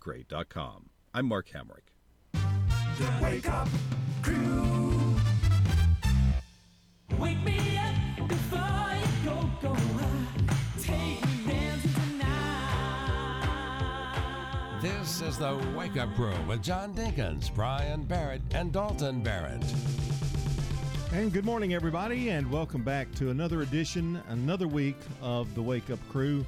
Upgrade.com. I'm Mark Hamrick. The Wake Up Crew. Wake me up before you go, go. This is the Wake Up Crew with John Dinkins, Brian Barrett, and Dalton Barrett. And good morning, everybody, and welcome back to another edition, another week of the Wake Up Crew.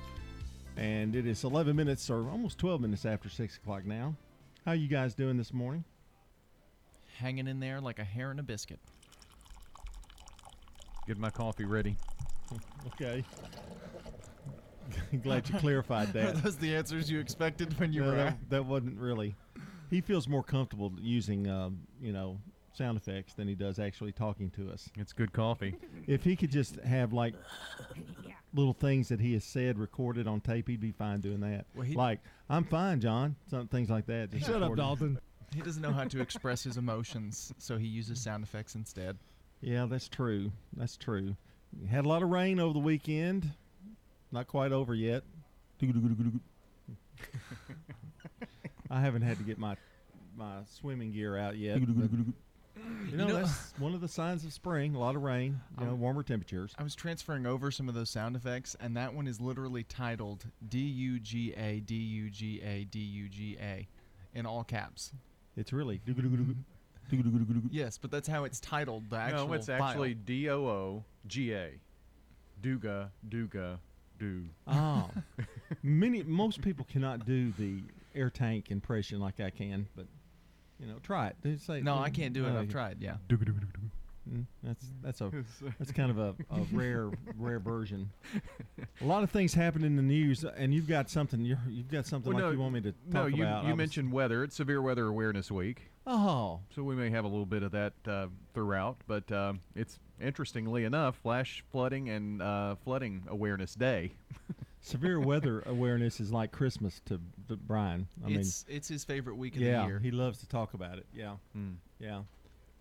And it is 11 minutes, or almost 12 minutes after 6 o'clock now. How you guys doing this morning? hanging in there like a hair in a biscuit. Get my coffee ready. Okay. Glad you clarified Are that. those the answers you expected when you No, were that, that wasn't really. He feels more comfortable using, um, you know, sound effects than he does actually talking to us. It's good coffee. If he could just have like little things that he has said recorded on tape, he'd be fine doing that. Well, he- like, I'm fine, John. Some things like that. Just Shut up. Dalton. He doesn't know how to express his emotions, so he uses sound effects instead. Yeah, that's true. That's true. Had a lot of rain over the weekend. Not quite over yet. I haven't had to get my my swimming gear out yet. But, you know, know- that's one of the signs of spring. A lot of rain. You know, warmer temperatures. I was transferring over some of those sound effects, and that one is literally titled D U G A D U G A D U G A in all caps. It's really. Yes, but that's how it's titled. The actual no, it's file. actually D O O G A. Duga, Duga, Do. Oh, many most people cannot do the air tank impression like I can, but you know, try it. Do say No, I can't do it. I've tried. Yeah. Mm, That's that's a that's kind of a, a rare rare version. A lot of things happen in the news, and you've got something. You're, you've got something Well, like no, you want me to talk no, you, about. I you was- mentioned weather. It's Severe Weather Awareness Week, Oh, so we may have a little bit of that uh, throughout. But um, it's interestingly enough, flash flooding and uh, flooding awareness day. Severe weather awareness is like Christmas to, to Brian. I it's it's his favorite week of mean, the year. he loves to talk about it. Yeah, Hmm. yeah.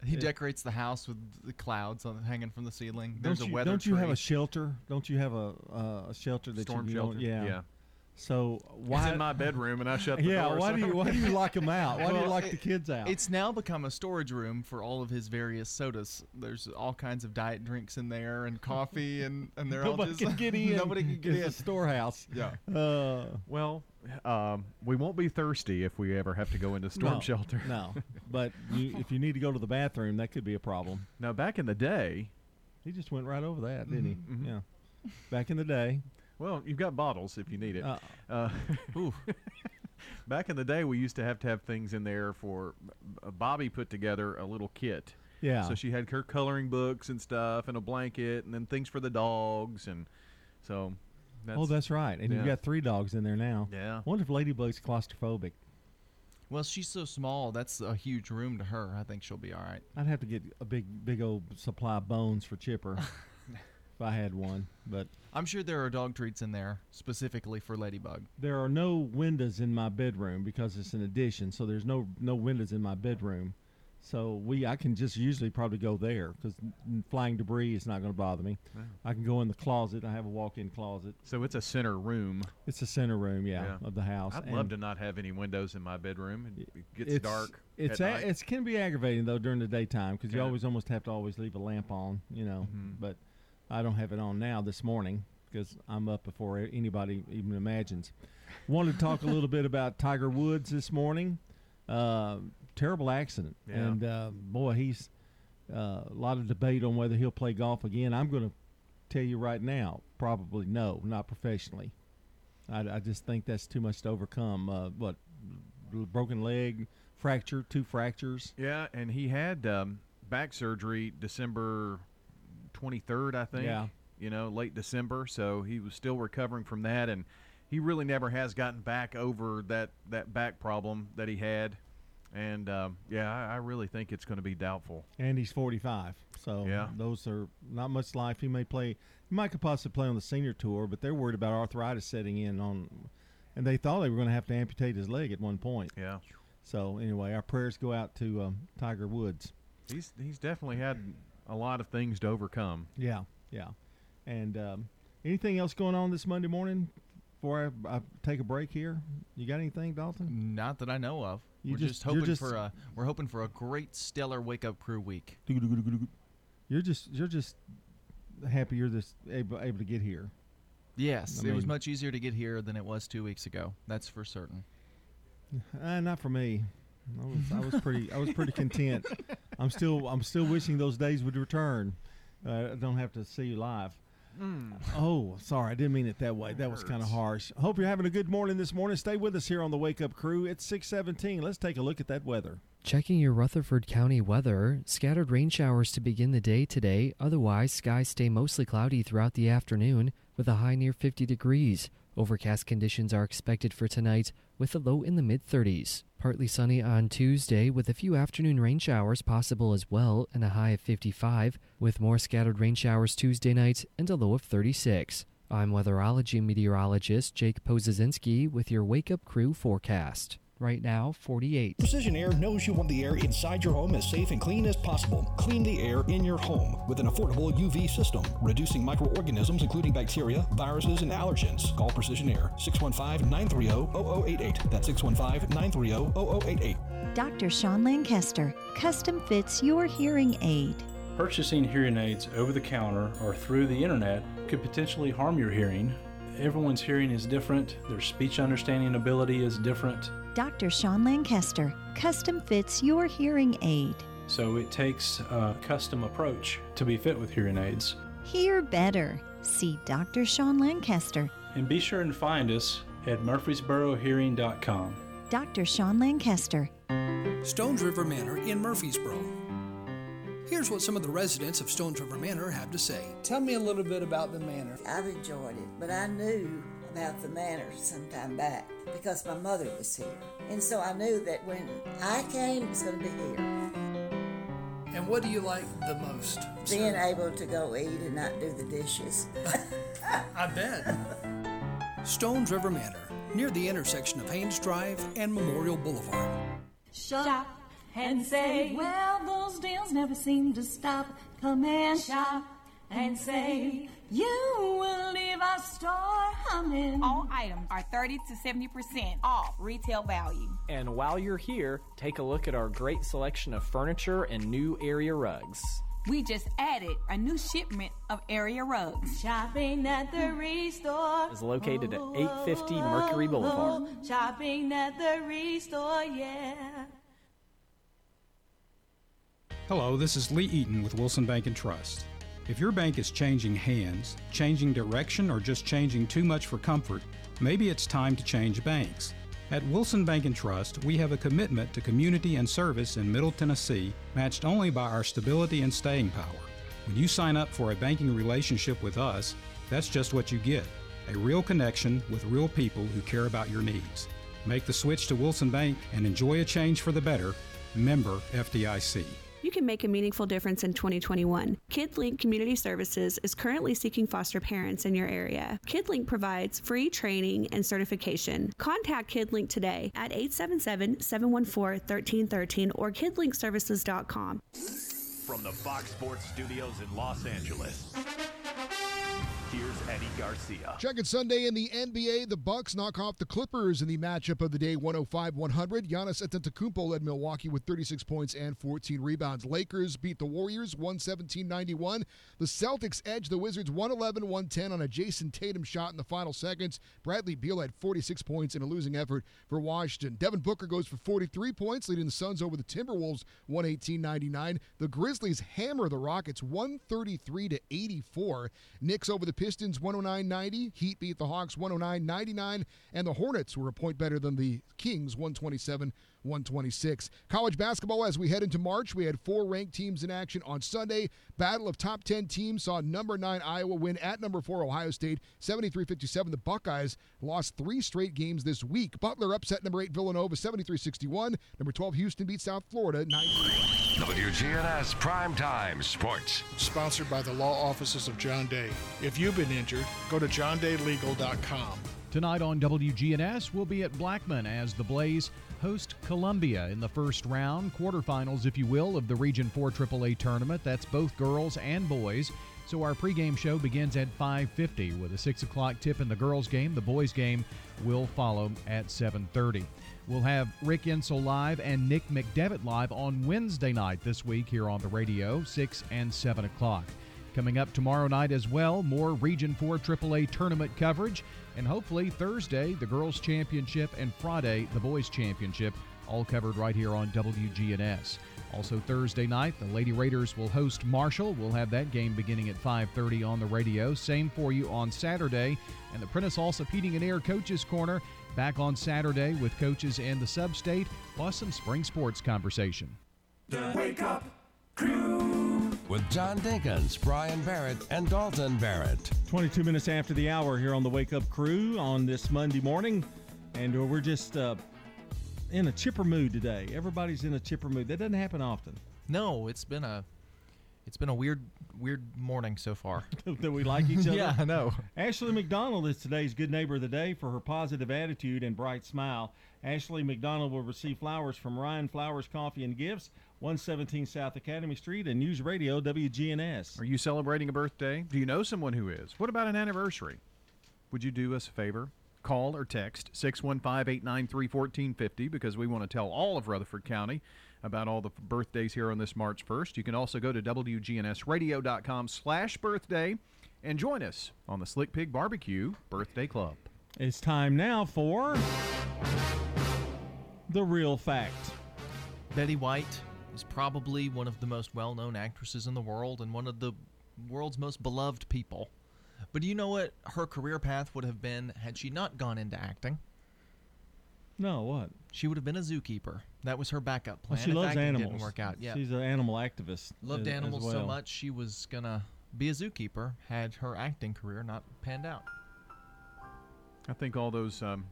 He It- decorates the house with the clouds on, hanging from the ceiling. There's you a weather don't you have a shelter? Don't you have a uh, a shelter that Storm you shelter. Don't, yeah. yeah. So It's why in my bedroom, and I shut the yeah, door. why so- do you why do you lock them out? Why do you Well, lock it- the kids out? It's now become a storage room for all of his various sodas. There's all kinds of diet drinks in there and coffee, and, and they're nobody all just nobody can get in. nobody can get it's in. a storehouse. Yeah. Uh, Well, um, we won't be thirsty if we ever have to go into storm no, shelter. No, but you, if you need to go to the bathroom, that could be a problem. Now, back in the day, He just went right over that, didn't he? mhm. Yeah. Back in the day. Well, you've got bottles if you need it. Uh, Uh, back in the day, we used to have to have things in there for. Uh, Bobby put together a little kit. yeah. So she had her coloring books and stuff, and a blanket, and then things for the dogs, and so. That's, oh, that's right. And you've got three dogs in there now. yeah. I wonder if Ladybug's claustrophobic. Well, she's so small. That's a huge room to her. I think she'll be all right. I'd have to get a big, big old supply of bones for Chipper if I had one. But I'm sure there are dog treats in there specifically for Ladybug. there are no windows in my bedroom because it's an addition. So there's no no windows in my bedroom. So we I can just usually probably go there because flying debris is not going to bother me. Wow. I can go in the closet. I have a walk-in closet. So it's a center room. It's the center room, yeah, Yeah. of the house. I'd and love to not have any windows in my bedroom. and It gets it's, dark. It's at a, night. it's can be aggravating though during the daytime because you Yeah. always almost have to always leave a lamp on, you know. Mhm. But I don't have it on now this morning because I'm up before anybody even imagines. Wanted to talk a little bit about Tiger Woods this morning. Uh, terrible accident, Yeah. and uh, boy, he's uh, a lot of debate on whether he'll play golf again. I'm going to tell you right now, probably no, not professionally. I, I just think that's too much to overcome. Uh, what broken leg, fracture, two fractures. Yeah, and he had um, back surgery December 23rd, I think. Yeah. You know, late December. So he was still recovering from that, and he really never has gotten back over that that back problem that he had. And um, yeah, I, I really think it's going to be doubtful. and he's 45. So Yeah. those are not much life. He may play. He might could possibly play on the senior tour, but they're worried about arthritis setting in on. And they thought they were going to have to amputate his leg at one point. Yeah, So anyway, our prayers go out to um, Tiger Woods. he's he's definitely had a lot of things to overcome. Yeah, yeah. And um, anything else going on this Monday morning before I, I take a break here? You got anything, Dalton? Not that I know of. You we're just- just, hoping just- for a we're hoping for a great stellar wake up crew week. You're just you're just happy you're just able able to get here. Yes, I it was much easier to get here than it was two weeks ago. That's for certain. Uh, not for me. I was I was pretty I was pretty content. I'm still I'm still wishing those days would return. Uh, I don't have to see you live. Oh, sorry, I didn't mean it that way. That was kind of harsh. Hope you're having a good morning this morning. Stay with us here on the Wake Up Crew. It's 6:17. Let's take a look at that weather. Checking your Rutherford County weather, scattered rain showers to begin the day today. Otherwise, skies stay mostly cloudy throughout the afternoon with a high near 50 degrees. Overcast conditions are expected for tonight with a low in the mid 30s. Partly sunny on Tuesday with a few afternoon rain showers possible as well and a high of 55 with more scattered rain showers Tuesday night and a low of 36. I'm weatherology meteorologist Jake Pozazinski with your Wake Up Crew forecast. Right now, 48. Precision Air knows you want the air inside your home as safe and clean as possible. Clean the air in your home with an affordable UV system, reducing microorganisms including bacteria, viruses, and allergens. Call Precision Air 615-930-0088. That's 615-930-0088. Dr. Sean Lancaster, custom fits your hearing aid. Purchasing hearing aids over the counter or through the internet could potentially harm your hearing. Everyone's hearing is different, their speech understanding ability is different, Dr. Sean Lancaster, custom fits your hearing aid. so it takes a custom approach to be fit with hearing aids. Hear better. See Dr. Sean Lancaster, And be sure and find us at murfreesborohearing.com. Dr. Sean Lancaster. Stones River Manor in Murfreesboro. Here's what some of the residents of Stones River Manor have to say. Tell me a little bit about the manor. I've enjoyed it, but I knew about the manor some time back because my mother was here. And so I knew that when I came, it was going to be here. And what do you like the most? Being able to go eat and not do the dishes. I bet. Stones River Manor, near the intersection of Haynes Drive and Memorial Boulevard. Shop and save. Well, those deals never seem to stop. Come and shop and save. You will leave our store humming. All items are 30 to 70% off retail value. And while you're here, take a look at our great selection of furniture and new area rugs. We just added a new shipment of area rugs. Shopping at the hmm. restore. Is located at 850 Mercury Boulevard. Shopping at the restore, yeah. Hello, this is Lee Eaton with Wilson Bank and Trust. If your bank is changing hands, changing direction, or just changing too much for comfort, maybe it's time to change banks. At Wilson Bank and Trust, we have a commitment to community and service in Middle Tennessee, matched only by our stability and staying power. When you sign up for a banking relationship with us, that's just what you get a real connection with real people who care about your needs. Make the switch to Wilson Bank and enjoy a change for the better. Member FDIC. You can make a meaningful difference in 2021. KidLink Community Services is currently seeking foster parents in your area. KidLink provides free training and certification. Contact KidLink today at 877-714-1313 or kidlinkservices.com. From the Fox Sports Studios in Los Angeles. Here's Eddie Garcia. Second Sunday in the NBA, the Bucks knock off the Clippers in the matchup of the day 105-100. Giannis Antetokounmpo led Milwaukee with 36 points and 14 rebounds. Lakers beat the Warriors 117-91. The Celtics edged the Wizards 111-110 on a Jayson Tatum shot in the final seconds. Bradley Beal had 46 points in a losing effort for Washington. Devin Booker goes for 43 points, leading the Suns over the Timberwolves 118-99. The Grizzlies hammer the Rockets 133 to 84. Knicks over the Pistons 109-90. Heat beat the Hawks 109-99, and the Hornets were a point better than the Kings 127 126. College basketball as we head into March, we had four ranked teams in action on Sunday. Battle of top 10 teams saw number 9 Iowa win at number 4 Ohio State 73-57. The Buckeyes lost 3 straight games this week. Butler upset number 8 Villanova 73-61. Number 12 Houston beat South Florida 9 WGNS Primetime Sports. Sponsored by the law offices of John Day. If you've been injured, go to johndaylegal.com. Tonight on WGNS, we'll be at Blackman as the Blaze host Columbia in the first round, quarterfinals, if you will, of the Region 4 AAA tournament. That's both girls and boys. So our pregame show begins at 5:50 with a 6 o'clock tip in the girls' game. The boys' game will follow at 7:30. We'll have Rick Insel live and Nick McDevitt live on Wednesday night this week here on the radio, 6 and 7 o'clock. Coming up tomorrow night as well, more Region 4 AAA tournament coverage, and hopefully Thursday, the girls' championship, and Friday, the boys' championship, all covered right here on WGNS. Also Thursday night, the Lady Raiders will host Marshall. We'll have that game beginning at 5:30 on the radio. Same for you on Saturday, and the Prentice Allsup Heating and Air Coaches Corner back on Saturday with coaches in the sub-state, plus some spring sports conversation. Wake Up Crew with John Dinkins, Brian Barrett, and Dalton Barrett. 22 minutes after the hour here on the Wake Up Crew on this Monday morning, and uh, we're just uh, in a chipper mood today. Everybody's in a chipper mood. That doesn't happen often. No, it's been a it's been a weird weird morning so far. that we like each other. yeah, I know. Ashley McDonald is today's good neighbor of the day for her positive attitude and bright smile. Ashley McDonald will receive flowers from Ryan Flowers Coffee and Gifts, 117 South Academy Street, and News Radio WGNS. Are you celebrating a birthday? Do you know someone who is? What about an anniversary? Would you do us a favor? Call or text 615 893 1450 because we want to tell all of Rutherford County about all the birthdays here on this March 1st. You can also go to WGNSradio.com slash birthday and join us on the Slick Pig Barbecue Birthday Club. It's time now for The Real Fact. Betty White is probably one of the most well-known actresses in the world and one of the world's most beloved people. But do you know what her career path would have been had she not gone into acting? No, what? She would have been a zookeeper. That was her backup plan. Well, she if loves animals. Didn't work out. Yeah, She's an animal activist. loved as- as animals so much she was gonna be a zookeeper had her acting career not panned out. I think all those um,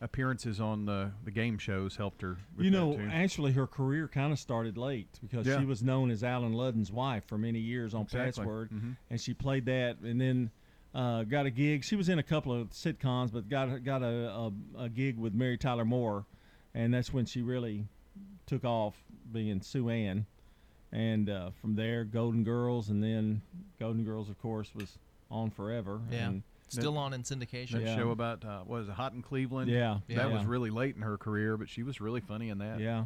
appearances on the, the game shows helped her. With You that, know, too. actually, her career kind of started late because Yeah. she was known as Allen Ludden's wife for many years on Exactly. Password, Mhm. and she played that, and then uh, got a gig. She was in a couple of sitcoms, but got got a, a, a gig with Mary Tyler Moore, and that's when she really took off being Sue Ann. And uh, from there, Golden Girls, and then Golden Girls, of course, was on forever. Yeah, and still on in syndication. That Yeah. show about uh, was it, Hot in Cleveland? Yeah, that was really late in her career, but she was really funny in that. Yeah,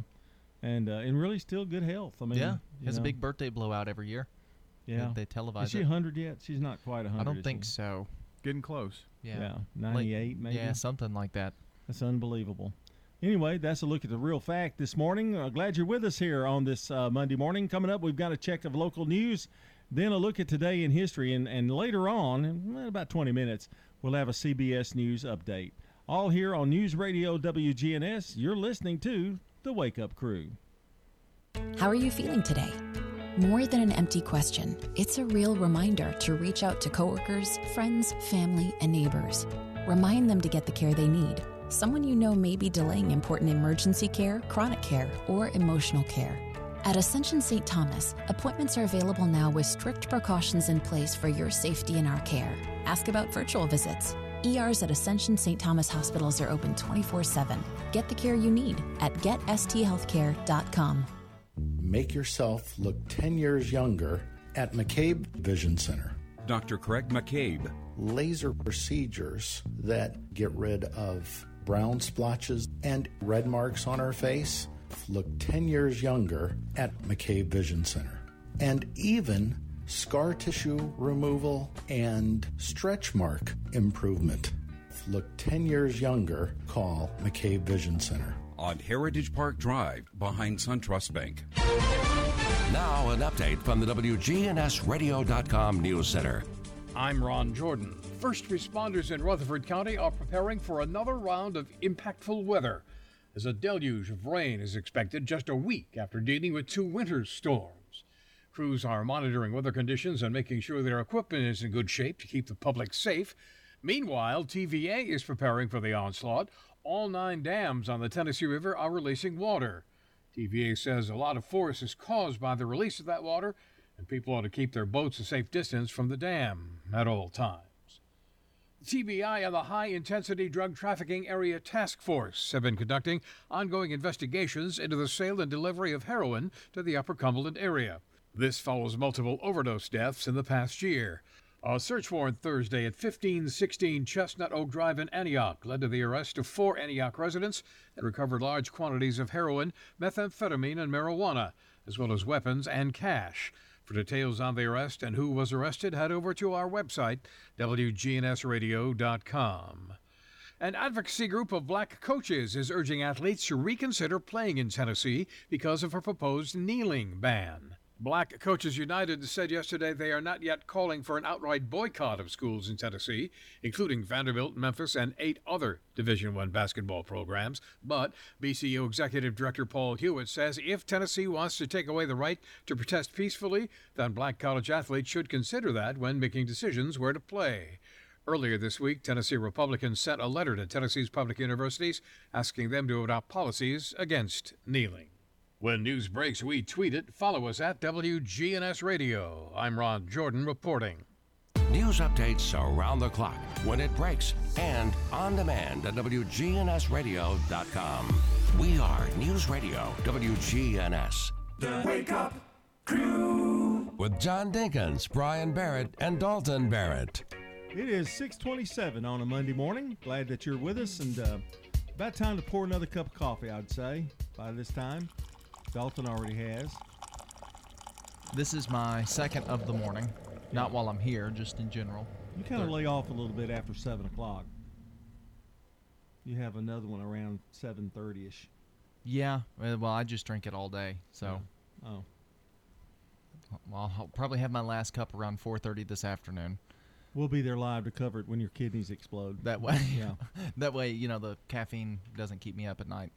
and uh, and really still good health. I mean, yeah, you has a big birthday blowout every year. Yeah, they, they televise Is she hundred yet? She's not quite hundred. I don't think so. Getting close. Yeah, Yeah, Like- 98 maybe. Yeah, something like that. That's unbelievable. Anyway, that's a look at the real fact this morning. Uh, glad you're with us here on this uh, Monday morning. Coming up, we've got a check of local news, then a look at today in history, and, and later on, in about 20 minutes, we'll have a CBS News update. All here on News Radio WGNS. You're listening to The Wake Up Crew. How are you feeling today? More than an empty question, it's a real reminder to reach out to coworkers, friends, family, and neighbors. Remind them to get the care they need. Someone you know may be delaying important emergency care, chronic care, or emotional care. At Ascension St. Thomas, appointments are available now with strict precautions in place for your safety and our care. Ask about virtual visits. ERs at Ascension St. Thomas hospitals are open 24 7. Get the care you need at getsthealthcare.com. Make yourself look 10 years younger at McCabe Vision Center. Dr. Craig McCabe. Laser procedures that get rid of brown splotches and red marks on our face look 10 years younger at McCabe Vision Center. And even scar tissue removal and stretch mark improvement look 10 years younger. Call McCabe Vision Center. On Heritage Park Drive behind SunTrust Bank. Now, an update from the WGNSradio.com News Center. I'm Ron Jordan. First responders in Rutherford County are preparing for another round of impactful weather as a deluge of rain is expected just a week after dealing with two winter storms. Crews are monitoring weather conditions and making sure their equipment is in good shape to keep the public safe. Meanwhile, TVA is preparing for the onslaught. All nine dams on the Tennessee River are releasing water. TVA says a lot of force is caused by the release of that water, and people ought to keep their boats a safe distance from the dam at all times. TBI and the High Intensity Drug Trafficking Area Task Force have been conducting ongoing investigations into the sale and delivery of heroin to the Upper Cumberland area. This follows multiple overdose deaths in the past year. A search warrant Thursday at 1516 Chestnut Oak Drive in Antioch led to the arrest of four Antioch residents and recovered large quantities of heroin, methamphetamine, and marijuana, as well as weapons and cash. For details on the arrest and who was arrested, head over to our website, WGNSradio.com. An advocacy group of black coaches is urging athletes to reconsider playing in Tennessee because of a proposed kneeling ban. Black Coaches United said yesterday they are not yet calling for an outright boycott of schools in Tennessee, including Vanderbilt, Memphis, and eight other Division One basketball programs. But BCU Executive Director Paul Hewitt says if Tennessee wants to take away the right to protest peacefully, then black college athletes should consider that when making decisions where to play. Earlier this week, Tennessee Republicans sent a letter to Tennessee's public universities asking them to adopt policies against kneeling. When news breaks, we tweet it. Follow us at WGNS Radio. I'm Ron Jordan reporting. News updates around the clock, when it breaks, and on demand at WGNSradio.com. We are News Radio WGNS. The Wake Up Crew. With John Dinkins, Brian Barrett, and Dalton Barrett. It is 627 on a Monday morning. Glad that you're with us and uh, about time to pour another cup of coffee, I'd say, by this time. Dalton already has. This is my second of the morning. Not while I'm here, just in general. You kind of lay off a little bit after 7 o'clock. You have another one around 7.30ish. Yeah, uh, well, I just drink it all day, so. Oh. Well, I'll probably have my last cup around 4:30 this afternoon. We'll be there live to cover it when your kidneys explode. That way, Yeah. that way, you know, the caffeine doesn't keep me up at night.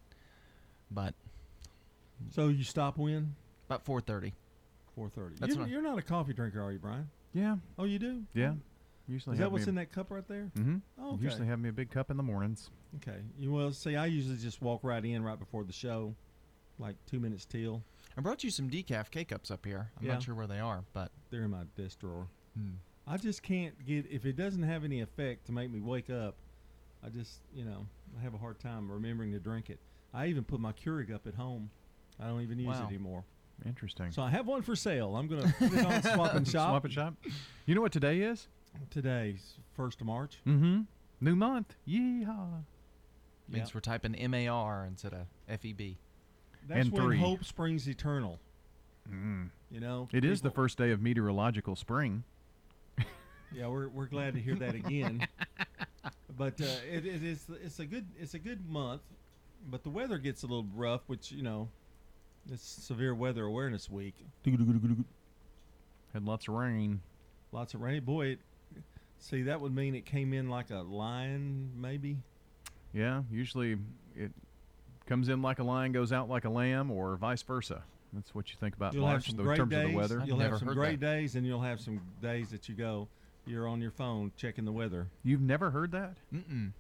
But So you stop when? about 4:30. 4.30. That's You're, when I- you're not a coffee drinker, are you, Brian? Yeah. Oh, you do? Yeah. Usually Is have that what's me in that cup right there? Mm-hmm. Oh, okay. Usually have me a big cup in the mornings. Okay. You well, see, I usually just walk right in right before the show, like two minutes till. I brought you some decaf K cups up here. I'm Yeah. not sure where they are, but They're in my desk drawer. Hmm. I just can't get if it doesn't have any effect to make me wake up. I just, you know, I have a hard time remembering to drink it. I even put my Keurig up at home. I don't even use Wow. it anymore. Interesting. So I have one for sale. I'm gonna put it on Swap and Shop. Swap and shop. You know what today is? Today's first of March. Mm-hmm. New month. Yeehaw. means we're typing M A R instead of F E B. That's And when three. hope springs eternal. Mm. You know, It is the people- first day of meteorological spring. Yeah, we're, we're glad to hear that again. but uh, it, it is it's a good it's a good month, but the weather gets a little rough, which you know, it's severe weather awareness week. Had lots of rain. Lots of rain. Boy, it, see that would mean it came in like a lion, maybe. Yeah, usually it comes in like a lion, goes out like a lamb, or vice versa. That's what you think about You'll March have some in great terms days. of the weather. You'll have some great days, and you'll have some days that you go, you're on your phone checking the weather. You've never heard that? Mm-mm.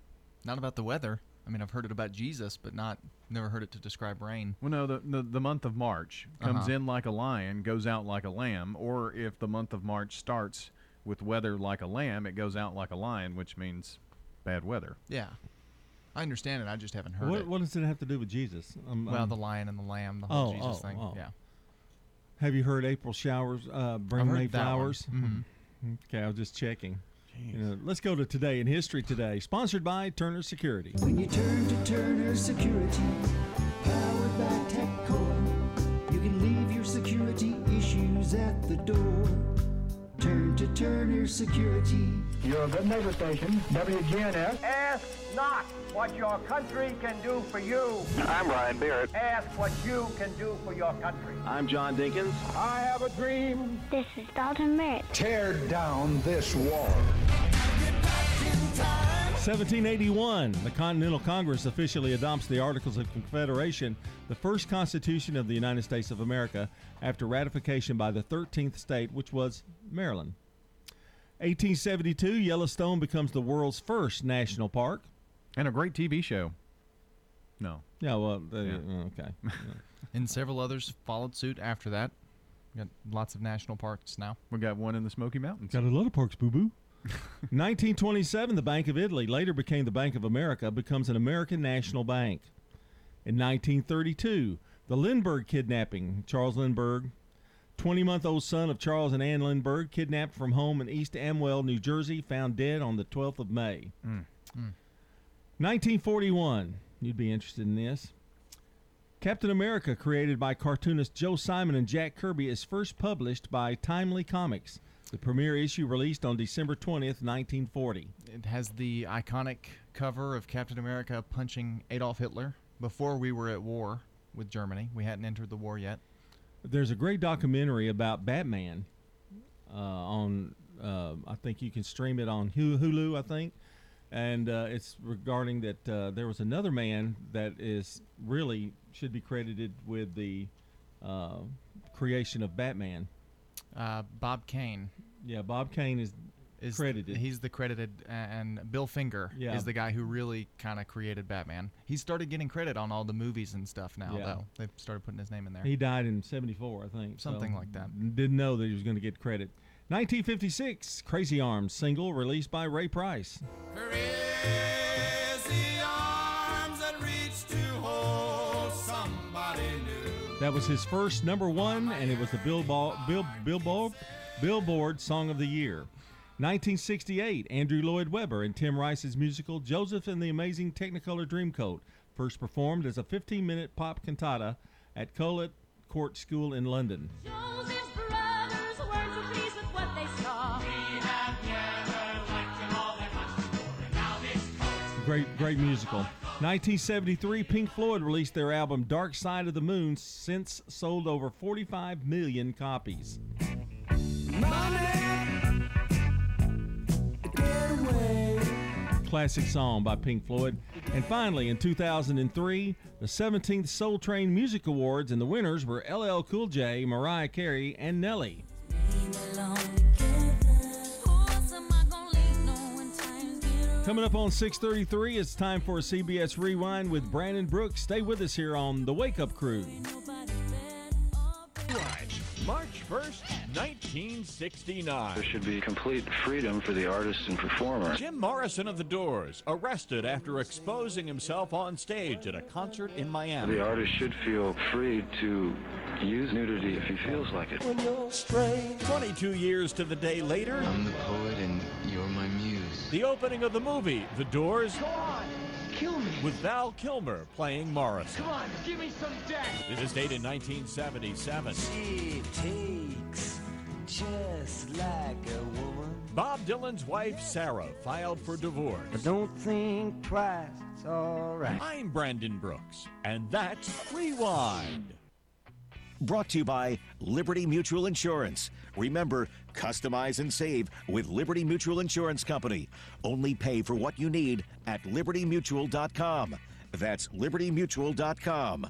Not about the weather. I mean, I've heard it about Jesus, but not never heard it to describe rain. Well, no, the, the the month of March comes Uh-huh. in like a lion, goes out like a lamb, or if the month of March starts with weather like a lamb, it goes out like a lion, which means bad weather. Yeah, I understand it. I just haven't heard What, it. what does it have to do with Jesus? Um, well, um, the lion and the lamb, the whole oh, Jesus oh, thing. oh. Yeah. Have you heard April showers uh, bring May that one. flowers? Mhm. Okay, I was just checking. You know, let's go to today in history today, sponsored by Turner Security. When you turn to Turner Security, powered by TechCore, you can leave your security issues at the door. Turn to Turner Security. You're a good neighbor station, WGNS. Ask not what your country can do for you. I'm Ryan Barrett. Ask what you can do for your country. I'm John Dinkins. I have a dream. This is Dalton Merritt. Tear down this wall. 1781, the Continental Congress officially adopts the Articles of Confederation, the first constitution of the United States of America, after ratification by the 13th state, which was Maryland. 1872, Yellowstone becomes the world's first national park. And a great TV show. No. Yeah, well, the, Yeah. uh, okay. And several others followed suit after that. Got lots of national parks now. We got one in the Smoky Mountains. Got a lot of parks, boo boo. 1927, the Bank of Italy, later became the Bank of America, becomes an American national bank. In 1932, the Lindbergh kidnapping, Charles Lindbergh, 20 month old son of Charles and Ann Lindbergh, kidnapped from home in East Amwell, New Jersey, found dead on the 12th of May. Mm. 1941. You'd be interested in this. Captain America, created by cartoonist Joe Simon and Jack Kirby, is first published by Timely Comics. The premiere issue released on December 20th, 1940. It has the iconic cover of Captain America punching Adolf Hitler before we were at war with Germany. We hadn't entered the war yet. There's a great documentary about Batman uh, on, uh, I think you can stream it on Hulu, I think. And uh, it's regarding that uh, there was another man that is really should be credited with the uh, creation of Batman. Uh, Bob Kane. Yeah, Bob Kane is, is credited. He's the credited, and Bill Finger Yeah. is the guy who really kind of created Batman. He started getting credit on all the movies and stuff now, Yeah. though. They've started putting his name in there. He died in 74, I think. so Something like that. Didn't know that he was going to get credit. 1956, Crazy Arms single released by Ray Price. Crazy arms that reach to hold somebody new. That was his first number one, and it was the Billboard, Bill, Billboard, Billboard Song of the Year. 1968, Andrew Lloyd Webber and Tim Rice's musical Joseph and the Amazing Technicolor Dreamcoat, first performed as a 15 minute pop cantata at Colet Court School in London. Joseph's Great, great musical. 1973, Pink Floyd released their album Dark Side of the Moon, since sold over 45 million copies. Classic song by Pink Floyd. And finally, in 2003, the 17th Soul Train Music Awards, and the winners were LL Cool J, Mariah Carey, and Nelly. Coming up on 633, it's time for a CBS Rewind with Brandon Brooks. Stay with us here on The Wake Up Crew. March 1st, 1969. There should be complete freedom for the artist and performer. Jim Morrison of The Doors, arrested after exposing himself on stage at a concert in Miami. The artist should feel free to use nudity if he feels like it. 22 years to the day later, I'm the poet and you're my muse. The opening of the movie The Doors Go on, kill me. with Val Kilmer playing Morris. Come on, give me some death. This is dated 1977. She takes just like a woman. Bob Dylan's wife, Sarah, filed for divorce. But don't think twice, it's alright. I'm Brandon Brooks, and that's Rewind. Brought to you by Liberty Mutual Insurance. Remember, customize and save with Liberty Mutual Insurance Company. Only pay for what you need at libertymutual.com. That's libertymutual.com.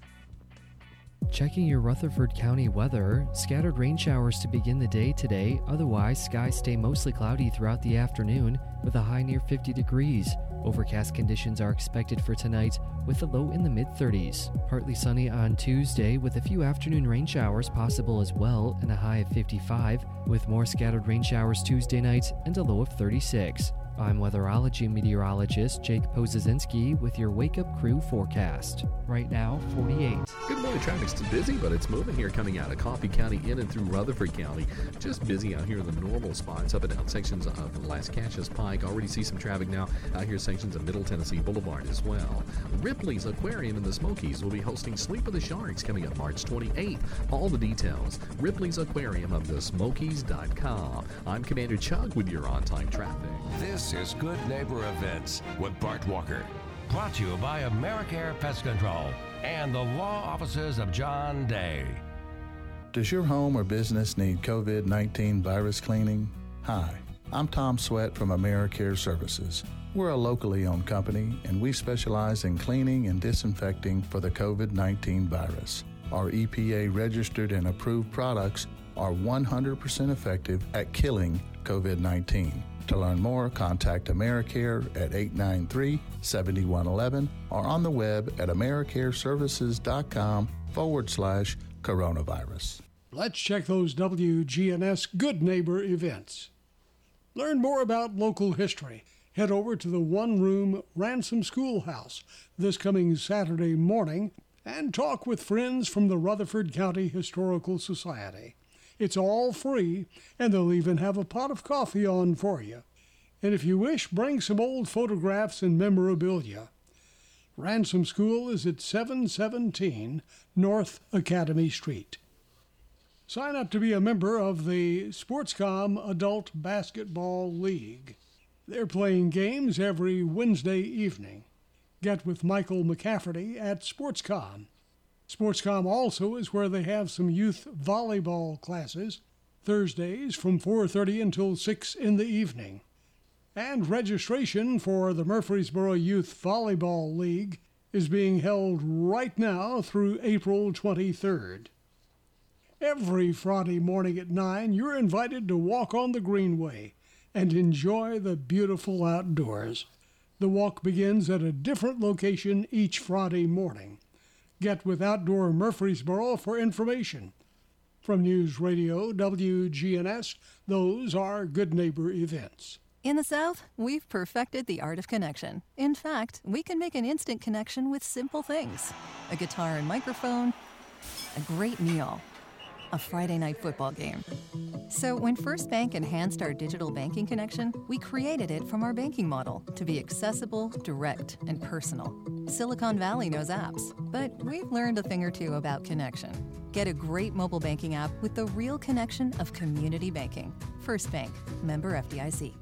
Checking your Rutherford County weather. Scattered rain showers to begin the day today. Otherwise, skies stay mostly cloudy throughout the afternoon with a high near 50 degrees. Overcast conditions are expected for tonight with a low in the mid 30s. Partly sunny on Tuesday with a few afternoon rain showers possible as well and a high of 55 with more scattered rain showers Tuesday night and a low of 36. I'm weatherology meteorologist Jake Pozazinski with your Wake Up Crew forecast. Right now, 48. Good morning. Traffic's busy, but it's moving here coming out of Coffee County in and through Rutherford County. Just busy out here in the normal spots, up and down sections of Lascassas Pike. Already see some traffic now out here sections of Middle Tennessee Boulevard as well. Ripley's Aquarium in the Smokies will be hosting Sleep of the Sharks coming up March 28th. All the details, Ripley's Aquarium of the Smokies.com. I'm Commander Chug with your on-time traffic. This is Good Neighbor Events with Bart Walker. Brought to you by AmeriCare Pest Control and the law offices of John Day. Does your home or business need COVID 19 virus cleaning? Hi, I'm Tom Sweat from AmeriCare Services. We're a locally owned company and we specialize in cleaning and disinfecting for the COVID 19 virus. Our EPA registered and approved products are 100% effective at killing COVID 19. To learn more, contact AmeriCare at 893 7111 or on the web at AmeriCareServices.com forward slash coronavirus. Let's check those WGNS Good Neighbor events. Learn more about local history. Head over to the one room Ransom Schoolhouse this coming Saturday morning and talk with friends from the Rutherford County Historical Society. It's all free, and they'll even have a pot of coffee on for you. And if you wish, bring some old photographs and memorabilia. Ransom School is at 717 North Academy Street. Sign up to be a member of the Sportscom Adult Basketball League. They're playing games every Wednesday evening. Get with Michael McCafferty at Sportscom. Sportscom also is where they have some youth volleyball classes Thursdays from 4:30 until 6 in the evening. And registration for the Murfreesboro Youth Volleyball League is being held right now through April 23rd. Every Friday morning at 9, you're invited to walk on the Greenway and enjoy the beautiful outdoors. The walk begins at a different location each Friday morning. Get with Outdoor Murfreesboro for information. From News Radio WGNS, those are Good Neighbor events. In the South, we've perfected the art of connection. In fact, we can make an instant connection with simple things a guitar and microphone, a great meal, a Friday night football game. So, when First Bank enhanced our digital banking connection, we created it from our banking model to be accessible, direct, and personal. Silicon Valley knows apps, but we've learned a thing or two about connection. Get a great mobile banking app with the real connection of community banking. First Bank, member FDIC.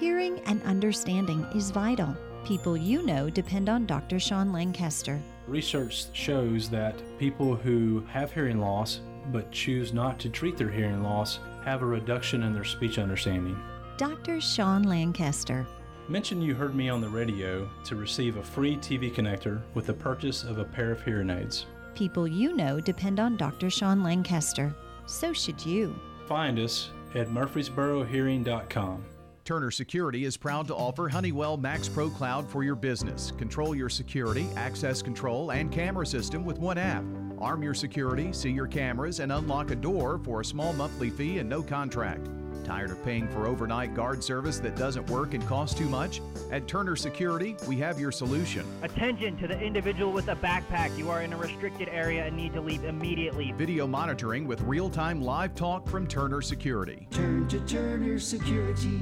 Hearing and understanding is vital. People you know depend on Dr. Sean Lancaster. Research shows that people who have hearing loss but choose not to treat their hearing loss have a reduction in their speech understanding. Dr. Sean Lancaster. Mention you heard me on the radio to receive a free TV connector with the purchase of a pair of hearing aids. People you know depend on Dr. Sean Lancaster. So should you. Find us at murfreesborohearing.com. Turner Security is proud to offer Honeywell Max Pro Cloud for your business. Control your security, access control, and camera system with one app. Arm your security, see your cameras, and unlock a door for a small monthly fee and no contract. Tired of paying for overnight guard service that doesn't work and costs too much? At Turner Security, we have your solution. Attention to the individual with a backpack. You are in a restricted area and need to leave immediately. Video monitoring with real time live talk from Turner Security. Turn to Turner Security.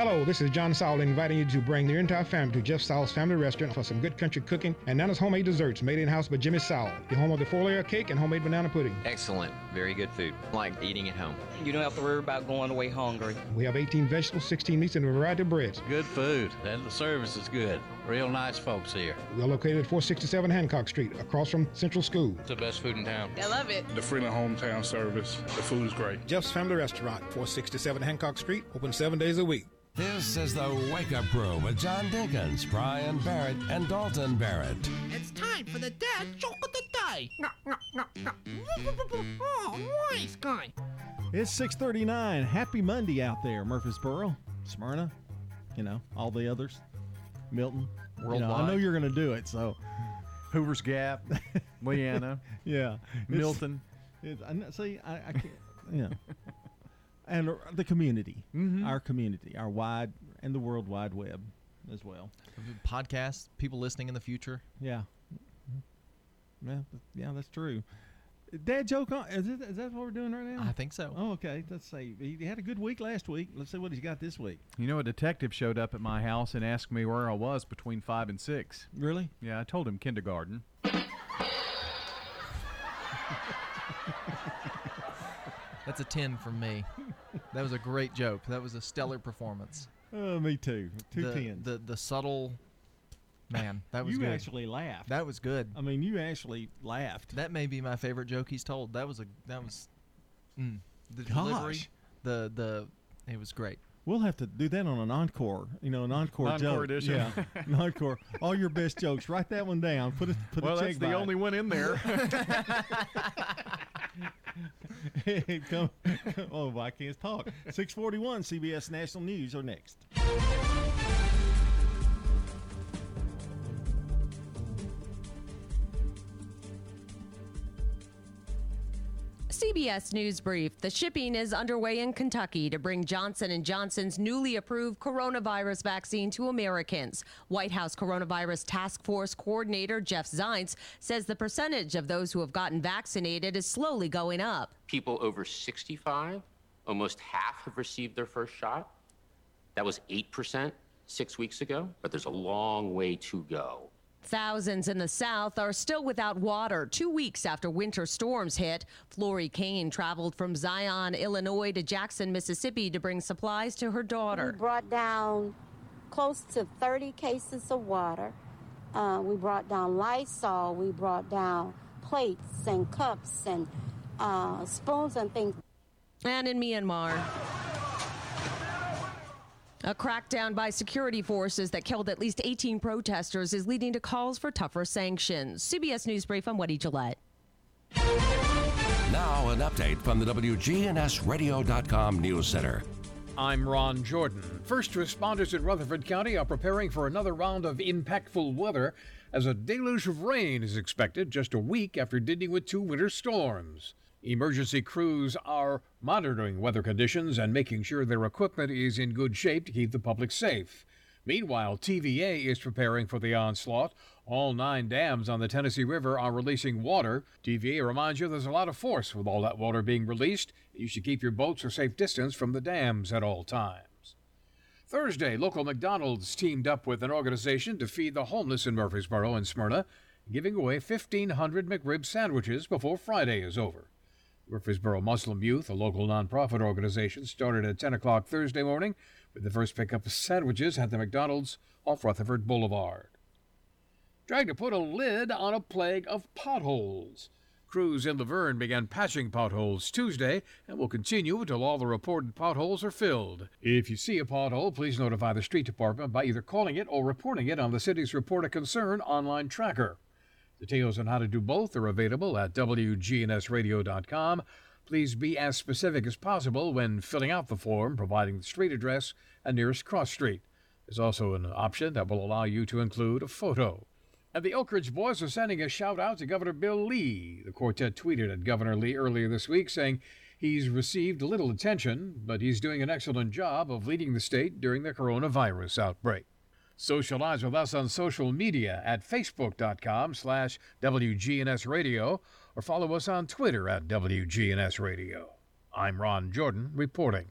Hello, this is John Sowell inviting you to bring your entire family to Jeff Sowell's Family Restaurant for some good country cooking and Nana's homemade desserts made in house by Jimmy Sowell, the home of the four layer cake and homemade banana pudding. Excellent. Very good food. Like eating at home. You don't have to worry about going away hungry. We have 18 vegetables, 16 meats, and a variety of breads. Good food, and the service is good. Real nice folks here. We are located at 467 Hancock Street, across from Central School. It's the best food in town. I love it. The Freeman Hometown service. The food is great. Jeff's Family Restaurant, 467 Hancock Street, open seven days a week. This is the Wake Up Crew with John Dinkins, Brian Barrett, and Dalton Barrett. It's time for the dad joke of the day. Oh, nice guy. It's 6:39. Happy Monday out there, Murfreesboro, Smyrna, you know, all the others, Milton. You know, I know you're going to do it, so Hoover's Gap, Leanna, yeah, It's- Milton. It, I see, I, I can't, yeah, and the community, Mm-hmm. our community, our wide and the World Wide Web as well. Podcasts, people listening in the future. Yeah, yeah, yeah, that's true. Dad joke on is, it, is that what we're doing right now? I think so. Oh, okay. Let's see. He had a good week last week. Let's see what he's got this week. You know, a detective showed up at my house and asked me where I was between five and six. Really? Yeah, I told him kindergarten. That's a 10 from me. That was a great joke. That was a stellar performance. Uh, me too. Two the, tens. The the subtle man, that was you good. actually laughed. That was good. I mean, you actually laughed. That may be my favorite joke he's told. That was a that was mm, the Gosh. delivery, the the it was great. We'll have to do that on an encore. You know, an encore, Encore joke. edition. Yeah, an encore. All your best jokes. Write that one down. Put a put well, a check that's the by it. only one in there. Come, oh, I can't talk. 641 CBS National News are next. CBS News Brief. The shipping is underway in Kentucky to bring Johnson & Johnson's newly approved coronavirus vaccine to Americans. White House Coronavirus Task Force Coordinator Jeff Zients says the percentage of those who have gotten vaccinated is slowly going up. People over 65, almost half have received their first shot. That was 8% 6 weeks ago, but there's a long way to go. Thousands in the South are still without water two weeks after winter storms hit. Flory Kane traveled from Zion, Illinois to Jackson, Mississippi to bring supplies to her daughter. We brought down close to 30 cases of water. Uh, we brought down Lysol. We brought down plates and cups and uh, spoons and things. And in Myanmar. A crackdown by security forces that killed at least 18 protesters is leading to calls for tougher sanctions. CBS News Brief, I'm Wendy Gillette. Now, an update from the WGNSradio.com News Center. I'm Ron Jordan. First responders in Rutherford County are preparing for another round of impactful weather as a deluge of rain is expected just a week after dealing with two winter storms. Emergency crews are monitoring weather conditions and making sure their equipment is in good shape to keep the public safe. Meanwhile, TVA is preparing for the onslaught. All nine dams on the Tennessee River are releasing water. TVA reminds you there's a lot of force with all that water being released. You should keep your boats a safe distance from the dams at all times. Thursday, local McDonald's teamed up with an organization to feed the homeless in Murfreesboro and Smyrna, giving away 1,500 McRib sandwiches before Friday is over. Murfreesboro Muslim Youth, a local nonprofit organization, started at 10 o'clock Thursday morning with the first pickup of sandwiches at the McDonald's off Rutherford Boulevard. Trying to put a lid on a plague of potholes. Crews in La Vergne began patching potholes Tuesday and will continue until all the reported potholes are filled. If you see a pothole, please notify the street department by either calling it or reporting it on the city's Report a Concern online tracker. Details on how to do both are available at WGNSradio.com. Please be as specific as possible when filling out the form, providing the street address and nearest cross street. There's also an option that will allow you to include a photo. And the Oak Ridge Boys are sending a shout out to Governor Bill Lee. The quartet tweeted at Governor Lee earlier this week saying he's received little attention, but he's doing an excellent job of leading the state during the coronavirus outbreak. Socialize with us on social media at facebook.com slash WGNSradio or follow us on Twitter at WGNSradio. I'm Ron Jordan reporting.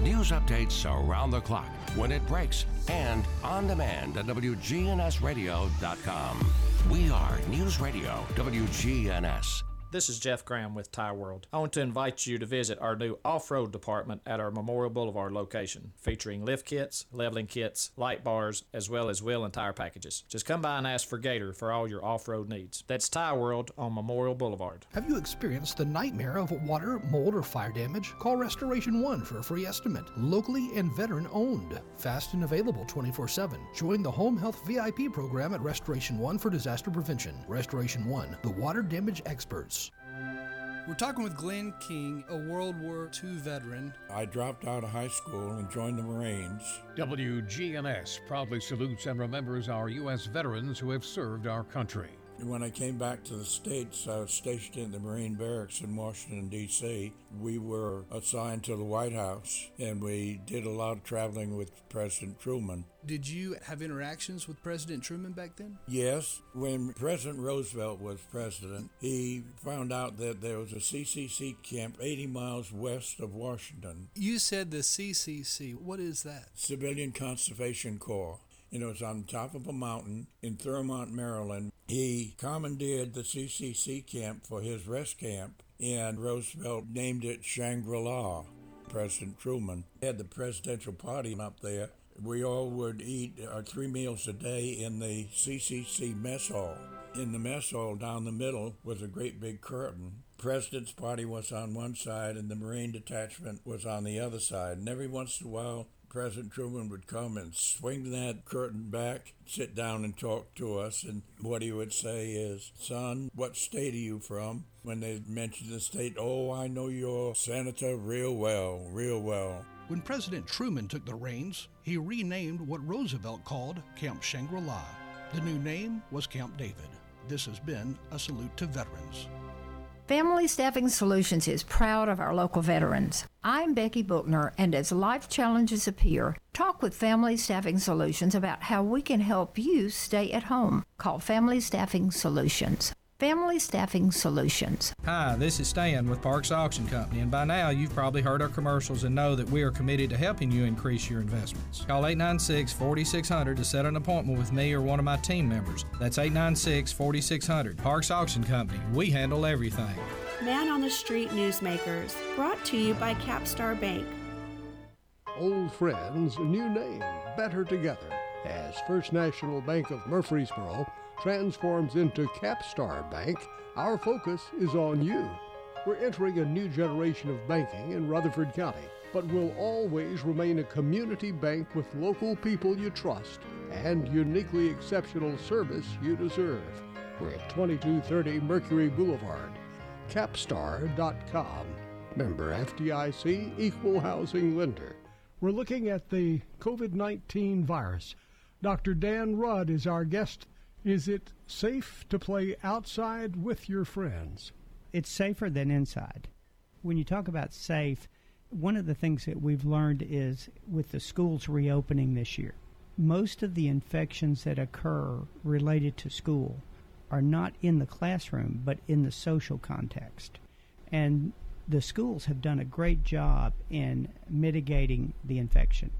News updates around the clock, when it breaks, and on demand at WGNSradio.com. We are News Radio WGNS. This is Jeff Graham with Tire World. I want to invite you to visit our new off road department at our Memorial Boulevard location, featuring lift kits, leveling kits, light bars, as well as wheel and tire packages. Just come by and ask for Gator for all your off road needs. That's Tire World on Memorial Boulevard. Have you experienced the nightmare of water, mold, or fire damage? Call Restoration One for a free estimate. Locally and veteran owned. Fast and available 24 7. Join the Home Health VIP program at Restoration One for disaster prevention. Restoration One, the water damage experts. We're talking with Glenn King, a World War II veteran. I dropped out of high school and joined the Marines. WGNS proudly salutes and remembers our U.S. veterans who have served our country. When I came back to the States, I was stationed in the Marine Barracks in Washington, D.C. We were assigned to the White House, and we did a lot of traveling with President Truman. Did you have interactions with President Truman back then? Yes. When President Roosevelt was president, he found out that there was a CCC camp 80 miles west of Washington. You said the CCC. What is that? Civilian Conservation Corps. You know, it's on top of a mountain in Thurmont, Maryland. He commandeered the CCC camp for his rest camp, and Roosevelt named it Shangri La. President Truman had the presidential party up there. We all would eat our three meals a day in the CCC mess hall. In the mess hall down the middle was a great big curtain. President's party was on one side and the Marine detachment was on the other side. And every once in a while, President Truman would come and swing that curtain back, sit down and talk to us. And what he would say is, Son, what state are you from? When they mentioned the state, oh, I know your senator real well, real well. When President Truman took the reins, he renamed what Roosevelt called Camp Shangri La. The new name was Camp David. This has been a salute to veterans. Family Staffing Solutions is proud of our local veterans. I'm Becky Bookner, and as life challenges appear, talk with Family Staffing Solutions about how we can help you stay at home. Call Family Staffing Solutions. Family Staffing Solutions. Hi, this is Stan with Parks Auction Company, and by now you've probably heard our commercials and know that we are committed to helping you increase your investments. Call 896 4600 to set an appointment with me or one of my team members. That's 896 4600. Parks Auction Company. We handle everything. Man on the Street Newsmakers, brought to you by Capstar Bank. Old friends, new name, better together. As First National Bank of Murfreesboro transforms into Capstar Bank, our focus is on you. We're entering a new generation of banking in Rutherford County, but will always remain a community bank with local people you trust and uniquely exceptional service you deserve. We're at 2230 Mercury Boulevard. Capstar.com. Member FDIC Equal Housing Lender. We're looking at the COVID 19 virus. Dr. Dan Rudd is our guest. Is it safe to play outside with your friends? It's safer than inside. When you talk about safe, one of the things that we've learned is with the schools reopening this year, most of the infections that occur related to school are not in the classroom, but in the social context. And the schools have done a great job in mitigating the infection.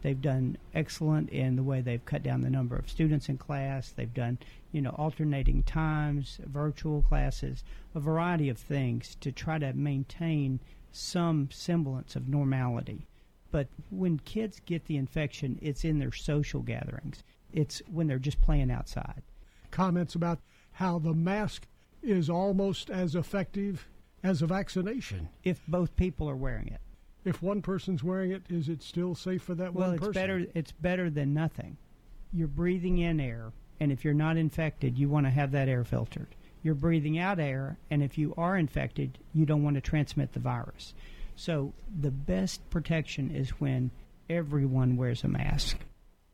They've done excellent in the way they've cut down the number of students in class. They've done, you know, alternating times, virtual classes, a variety of things to try to maintain some semblance of normality. But when kids get the infection, it's in their social gatherings. It's when they're just playing outside. Comments about how the mask is almost as effective as a vaccination. If both people are wearing it. If one person's wearing it, is it still safe for that well, one it's person? better. It's better than nothing. You're breathing in air, and if you're not infected, you want to have that air filtered. You're breathing out air, and if you are infected, you don't want to transmit the virus. So the best protection is when everyone wears a mask.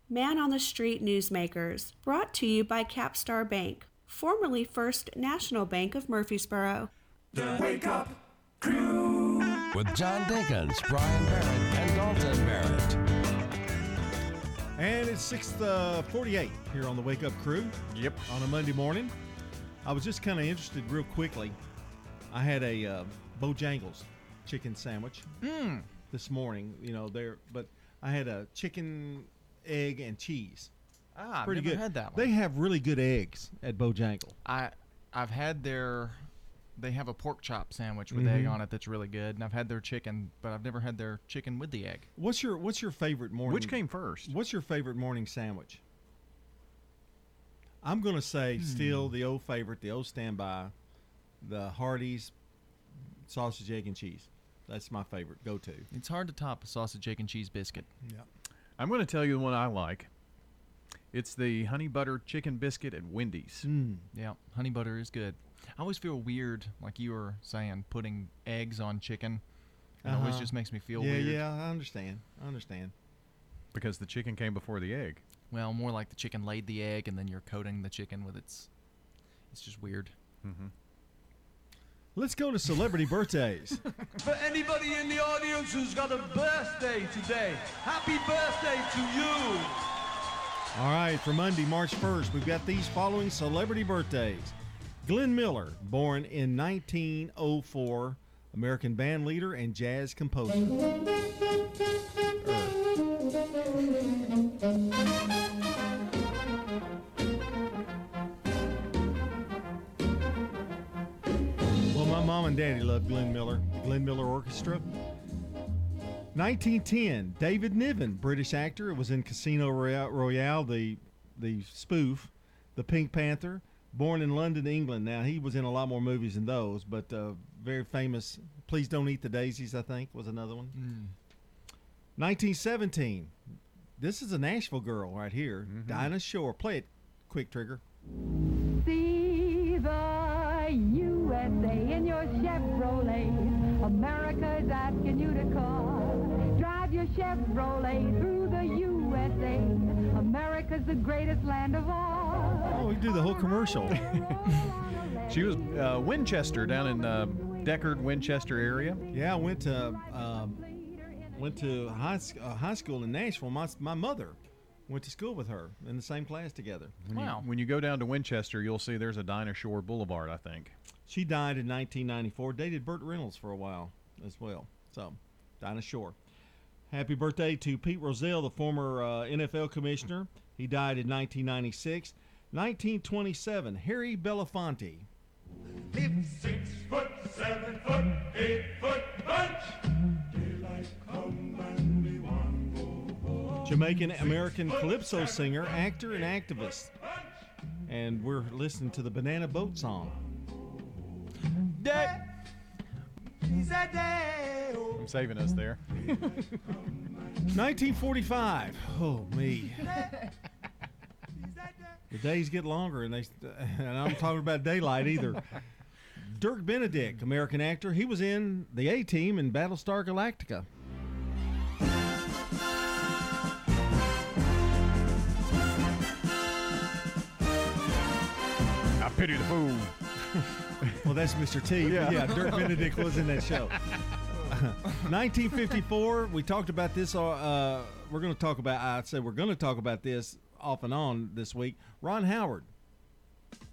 Man on the Street Newsmakers, brought to you by Capstar Bank, formerly First National Bank of Murfreesboro. The Wake Up Crew with John Dinkins, Brian Barrett, and Dalton Barrett. And it's 648 here on the Wake Up Crew. Yep. On a Monday morning. I was just kind of interested real quickly. I had a uh, Bojangles chicken sandwich Mm. this morning. You know, there, but I had a chicken, egg, and cheese. Ah, Pretty never good. had that one. They have really good eggs at Bojangle. I I've had their they have a pork chop sandwich with egg Mhm. on it that's really good, and I've had their chicken, but I've never had their chicken with the egg. What's your What's your favorite morning? Which came first? What's your favorite morning sandwich? I'm gonna say Hmm. still the old favorite, the old standby, the Hardee's sausage, egg, and cheese. That's my favorite go to. It's hard to top a sausage, egg, and cheese biscuit. Yeah. I'm going to tell you the one I like. It's the honey butter chicken biscuit at Wendy's. Mm. Yeah, honey butter is good. I always feel weird, like you were saying, putting eggs on chicken. It always Uh-huh. just makes me feel yeah, weird. Yeah, I understand. I understand. Because the chicken came before the egg. Well, more like the chicken laid the egg, and then you're coating the chicken with its. It's just weird. Mm-hmm. Let's go to celebrity birthdays. For anybody in the audience who's got a birthday today, happy birthday to you. All right, for Monday, March 1st, we've got these following celebrity birthdays. Glenn Miller, born in 1904, American band leader and jazz composer. Well, my mom and daddy loved Glenn Miller, the Glenn Miller Orchestra. 1910, David Niven, British actor, it was in Casino Royale, the the spoof, The Pink Panther. Born in London, England. Now he was in a lot more movies than those, but uh, very famous. Please don't eat the daisies. I think was another one. 1917. This is a Nashville girl right here, Dinah Shore. Play it, quick trigger. See the USA in your Chevrolet. America's asking you to call. Drive your Chevrolet through the USA. America's the greatest land of all. Oh, we do the whole commercial. She was uh, Winchester down in uh, Decherd, Winchester area. Yeah, I went to um, went to high uh, high school in Nashville. My my mother went to school with her in the same class together. When You, when you go down to Winchester, you'll see there's a Dinah Shore Boulevard, I think. She died in 1994. Dated Burt Reynolds for a while as well. So, Dinah Shore. Happy birthday to Pete Rozelle, the former uh, NFL commissioner. He died in 1996. 1927, Harry Belafonte. Six foot, seven foot, eight foot bunch. Daylight come and we want go Jamaican American calypso singer, actor, and activist. And we're listening to the Banana Boat song. Day. He's a day. I'm saving us there. 1945. Oh, me. The days get longer, and they and I'm talking about daylight either. Dirk Benedict, American actor, he was in the A Team in Battlestar Galactica. I pity the fool. Well, that's Mr. T. Yeah. Yeah, Dirk Benedict was in that show. 1954. We talked about this. Uh, uh, we're going to talk about. I'd say we're going to talk about this off and on this week. Ron Howard.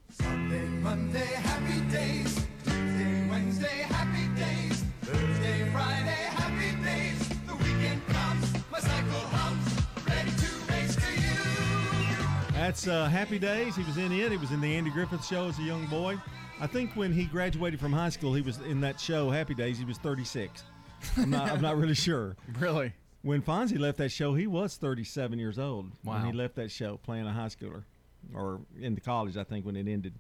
Sunday, Monday, happy days. Tuesday, Wednesday, happy days. Thursday, Friday, happy days. The weekend comes, my cycle hums, ready to race to you. That's uh, Happy Days. He was in it. He was in the Andy Griffith Show as a young boy. I think when he graduated from high school, he was in that show Happy Days. He was 36. I'm not. I'm not really sure. Really? When Fonzie left that show, he was 37 years old when he left that show, playing a high schooler, or in the college, I think, when it ended.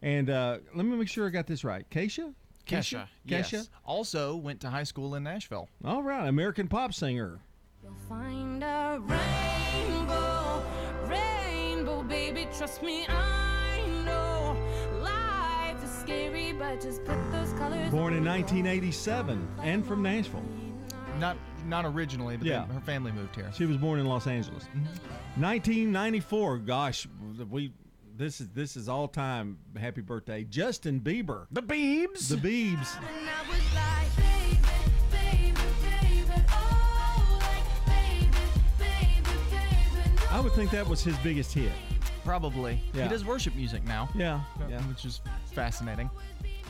And uh, let me make sure I got this right. Keisha. Kesha. Kesha. Yes. Also went to high school in Nashville. All right, American pop singer. Find a rainbow, rainbow, baby. Trust me, I know life is scary, but just put those colors. Born in 1987 and from Nashville. Not not originally, but Yeah. then her family moved here. She was born in Los Angeles. Mm-hmm. 1994. Gosh, we this is this is all time happy birthday. Justin Bieber. The Biebs. The Biebs. And I was like, baby, baby, baby, oh, like, baby, baby, baby. I would think that was his biggest hit. Probably. Yeah. He does worship music now. Yeah, yeah. Which is fascinating.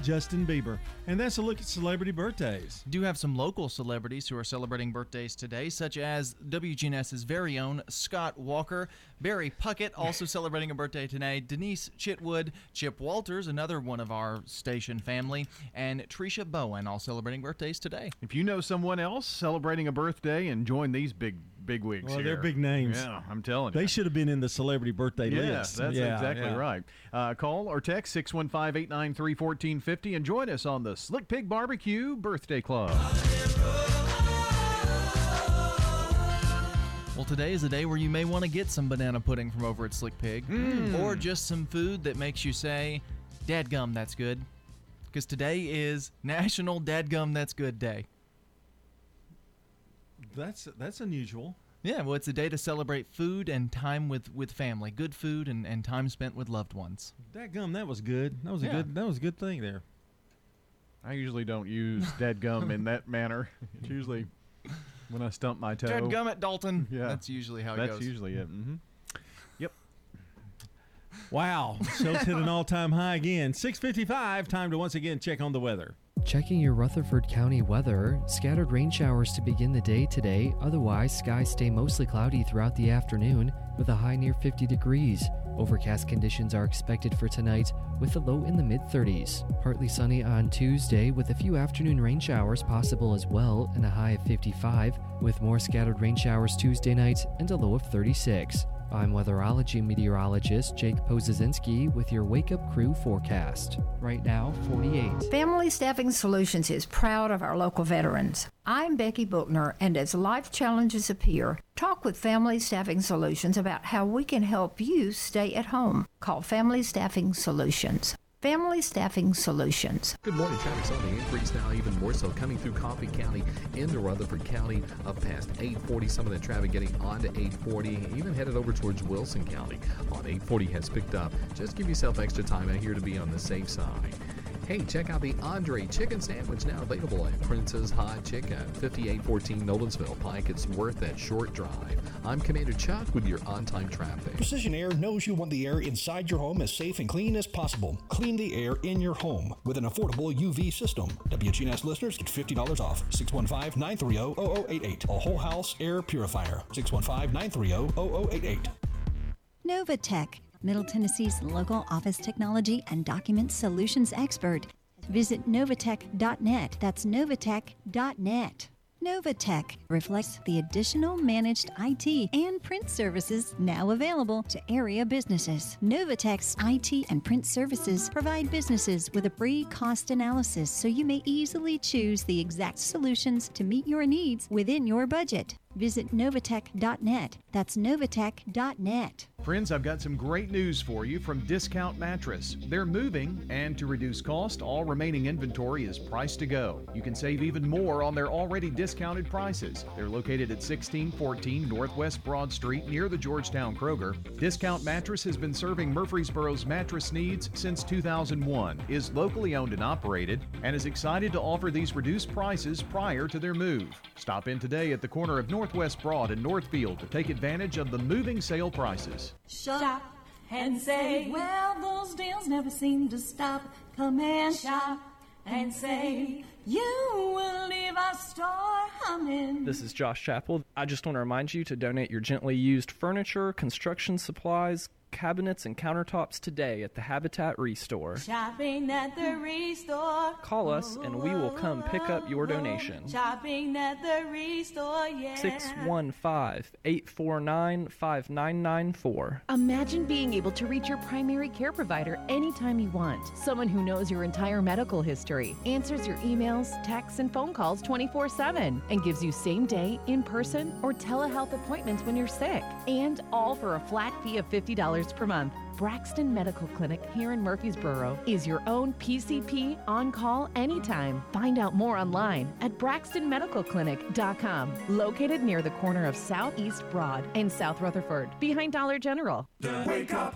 Justin Bieber. And that's a look at celebrity birthdays. do have some local celebrities who are celebrating birthdays today, such as WGNS's very own Scott Walker, Barry Puckett, also celebrating a birthday today, Denise Chitwood, Chip Walters, another one of our station family, and Tricia Bowen, all celebrating birthdays today. If you know someone else celebrating a birthday and join these big big wigs Well, here. they're big names. Yeah, I'm telling you. They should have been in the celebrity birthday Yeah, list. that's Yeah, exactly yeah. right. Uh, call or text 615 893 1450 and join us on the Slick Pig Barbecue Birthday Club. Well, today is a day where you may want to get some banana pudding from over at Slick Pig, Mm. or just some food that makes you say, Dadgum, that's good. Because today is National Dadgum, That's Good Day. That's that's unusual. Yeah, well, it's a day to celebrate food and time with, with family, good food and, and time spent with loved ones. That gum, that was good. That was a Yeah. good that was a good thing there. I usually don't use dead gum in that manner. It's usually when I stump my toe. Dadgum at Dalton. Yeah. That's usually how it That's goes. That's usually it. Mm-hmm. Yep. Wow. Show's hit an all time high again. 655. Time to once again check on the weather. Checking your Rutherford County weather, scattered rain showers to begin the day today. Otherwise, skies stay mostly cloudy throughout the afternoon with a high near 50 degrees. Overcast conditions are expected for tonight with a low in the mid 30s. Partly sunny on Tuesday with a few afternoon rain showers possible as well and a high of 55 with more scattered rain showers Tuesday night and a low of 36. I'm weatherology meteorologist Jake Pozazinski with your Wake Up Crew forecast. Right now, 48. Family Staffing Solutions is proud of our local veterans. I'm Becky Bookner, and as life challenges appear, talk with Family Staffing Solutions about how we can help you stay at home. Call Family Staffing Solutions. Family Staffing Solutions. Good morning. Traffic's on the increase now, even more so coming through Coffee County into Rutherford County up past 840. Some of that traffic getting onto 840, even headed over towards Wilson County on 840 has picked up. Just give yourself extra time out here to be on the safe side. Hey, check out the Andre Chicken Sandwich now available at Prince's Hot Chicken, 5814 Nolensville Pike. It's worth that short drive. I'm Commander Chuck with your on time traffic. Precision Air knows you want the air inside your home as safe and clean as possible. Clean the air in your home with an affordable UV system. WGNS listeners get $50 off. 615 930 0088. A whole house air purifier. 615 930 0088. Novatech, Middle Tennessee's local office technology and document solutions expert. Visit novatech.net. That's novatech.net. Novatech reflects the additional managed IT and print services now available to area businesses. Novatech's IT and print services provide businesses with a free cost analysis so you may easily choose the exact solutions to meet your needs within your budget. Visit novatech.net. That's novatech.net. Friends, I've got some great news for you from Discount Mattress. They're moving, and to reduce cost, all remaining inventory is priced to go. You can save even more on their already discounted prices. They're located at 1614 Northwest Broad Street near the Georgetown Kroger. Discount Mattress has been serving Murfreesboro's mattress needs since 2001, is locally owned and operated, and is excited to offer these reduced prices prior to their move. Stop in today at the corner of Northwest Broad and Northfield to take advantage of the moving sale prices. Shop and say, well, those deals never seem to stop. Come and shop and say, you will leave our store humming. This is Josh Chappell. I just want to remind you to donate your gently used furniture, construction supplies, cabinets, and countertops today at the Habitat Restore. Shopping at the restore. Call us and we will come pick up your donation. Shopping at the restore, yeah. 615 849 5994. Imagine being able to reach your primary care provider anytime you want. Someone who knows your entire medical history, answers your emails, texts, and phone calls 24 7, and gives you same day, in person, or telehealth appointments when you're sick. And all for a flat fee of $50 per month. Braxton Medical Clinic here in Murfreesboro is your own PCP on call anytime. Find out more online at braxtonmedicalclinic.com, located near the corner of Southeast Broad and South Rutherford, behind Dollar General. The Wake Up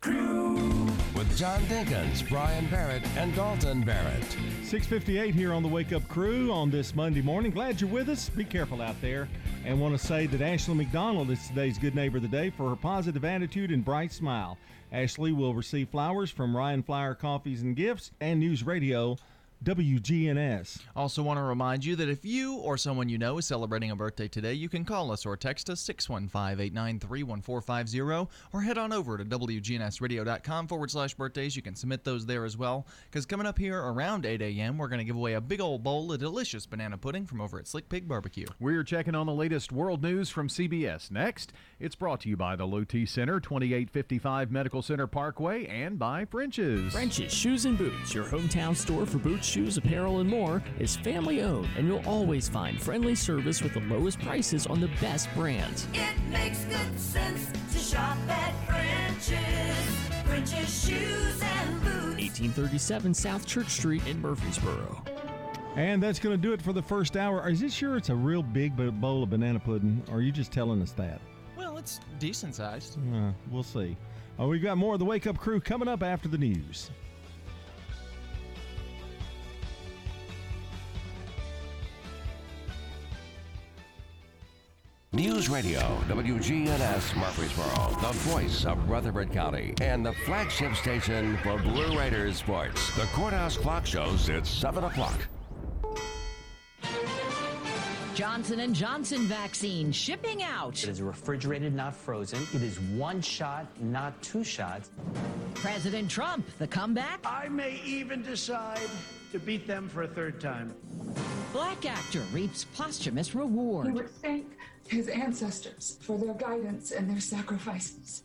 Crew with John Dinkins, Brian Barrett, and Dalton Barrett. 658 here on the Wake Up Crew on this Monday morning. Glad you're with us. Be careful out there. And want to say that Ashley McDonald is today's Good Neighbor of the Day for her positive attitude and bright smile. Ashley will receive flowers from Ryan Flower Coffees and Gifts and News Radio WGNS. Also, want to remind you that if you or someone you know is celebrating a birthday today, you can call us or text us 615 893 1450 or head on over to WGNSradio.com forward slash birthdays. You can submit those there as well. Because coming up here around 8 a.m., we're going to give away a big old bowl of delicious banana pudding from over at Slick Pig Barbecue. We're checking on the latest world news from CBS. Next, it's brought to you by the Low T Center, 2855 Medical Center Parkway, and by French's. French's Shoes and Boots, your hometown store for boots, shoes, apparel, and more, is family owned, and you'll always find friendly service with the lowest prices on the best brands. It makes good sense to shop at French's. French's shoes and boots. 1837 South Church Street in Murfreesboro. And that's going to do it for the first hour. Is it sure it's a real big bowl of banana pudding, or are you just telling us that? Well, it's decent sized. Uh, we'll see. Uh, we've got more of the Wake Up Crew coming up after the news. News Radio, WGNS Murfreesboro, the voice of Rutherford County, and the flagship station for Blue Raiders sports. The Courthouse Clock shows it's 7 o'clock. Johnson & Johnson vaccine shipping out. It is refrigerated, not frozen. It is one shot, not two shots. President Trump, the comeback. I may even decide to beat them for a third time. Black actor reaps posthumous reward. He would thank his ancestors for their guidance and their sacrifices.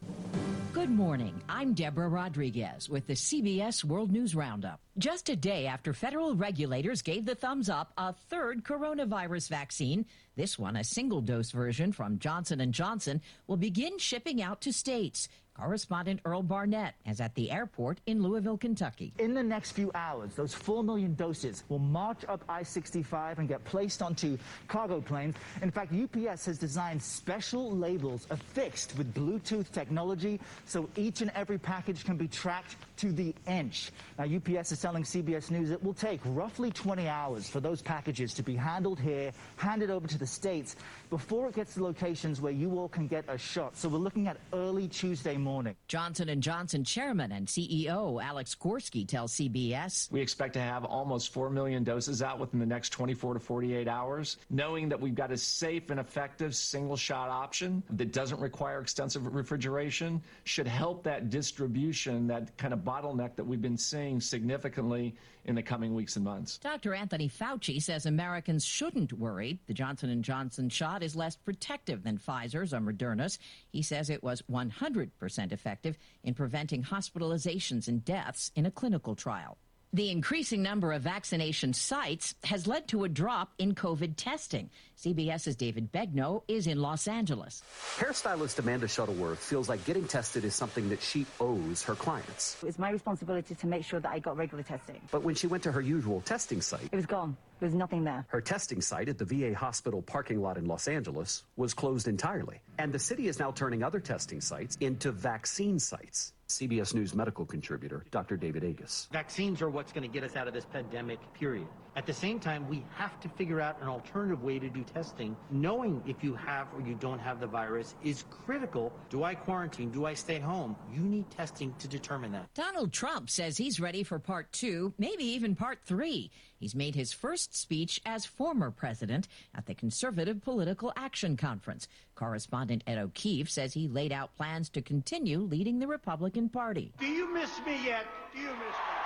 Good morning. I'm Deborah Rodriguez with the CBS World News Roundup. Just a day after federal regulators gave the thumbs up a third coronavirus vaccine, this one, a single-dose version from Johnson & Johnson, will begin shipping out to states. Correspondent Earl Barnett is at the airport in Louisville, Kentucky. In the next few hours, those 4 million doses will march up I 65 and get placed onto cargo planes. In fact, UPS has designed special labels affixed with Bluetooth technology so each and every package can be tracked to the inch. Now, UPS is telling CBS News it will take roughly 20 hours for those packages to be handled here, handed over to the states before it gets to locations where you all can get a shot. So we're looking at early Tuesday morning. Johnson & Johnson chairman and CEO Alex Gorsky tells CBS. We expect to have almost 4 million doses out within the next 24 to 48 hours, knowing that we've got a safe and effective single shot option that doesn't require extensive refrigeration should help that distribution, that kind of bottleneck that we've been seeing significantly in the coming weeks and months. Dr. Anthony Fauci says Americans shouldn't worry. The Johnson & Johnson shot is less protective than Pfizer's or Moderna's. He says it was 100% effective in preventing hospitalizations and deaths in a clinical trial. The increasing number of vaccination sites has led to a drop in COVID testing. CBS's David Begnaud is in Los Angeles. Hairstylist Amanda Shuttleworth feels like getting tested is something that she owes her clients. It's my responsibility to make sure that I got regular testing. But when she went to her usual testing site, It was gone. There was nothing there. her testing site at the VA hospital parking lot in Los Angeles was closed entirely. And the city is now turning other testing sites into vaccine sites. CBS News medical contributor Dr. David Agus. Vaccines are what's going to get us out of this pandemic, period. At the same time, we have to figure out an alternative way to do testing. Knowing if you have or you don't have the virus is critical. Do I quarantine? Do I stay home? You need testing to determine that. Donald Trump says he's ready for part two, maybe even part three. He's made his first speech as former president at the Conservative Political Action Conference. Correspondent Ed O'Keefe says he laid out plans to continue leading the Republican Party. Do you miss me yet? Do you miss me?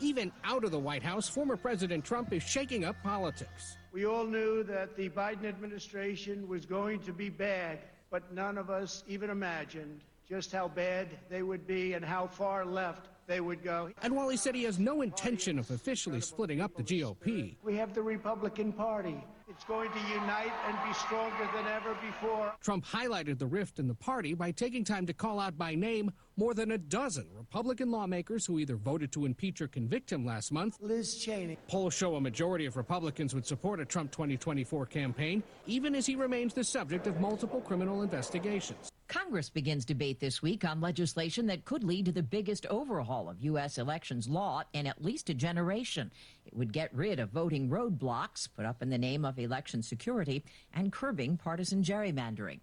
Even out of the White House, former President Trump is shaking up politics. We all knew that the Biden administration was going to be bad, but none of us even imagined just how bad they would be and how far left they would go. And while he said he has no intention of officially splitting up the GOP, We have the Republican Party. It's going to unite and be stronger than ever before. Trump highlighted the rift in the party by taking time to call out by name more than a dozen Republican lawmakers who either voted to impeach or convict him last month. Liz Cheney. Polls show a majority of Republicans would support a Trump 2024 campaign, even as he remains the subject of multiple criminal investigations. Congress begins debate this week on legislation that could lead to the biggest overhaul of U.S. elections law in at least a generation. It would get rid of voting roadblocks put up in the name of election security and curbing partisan gerrymandering.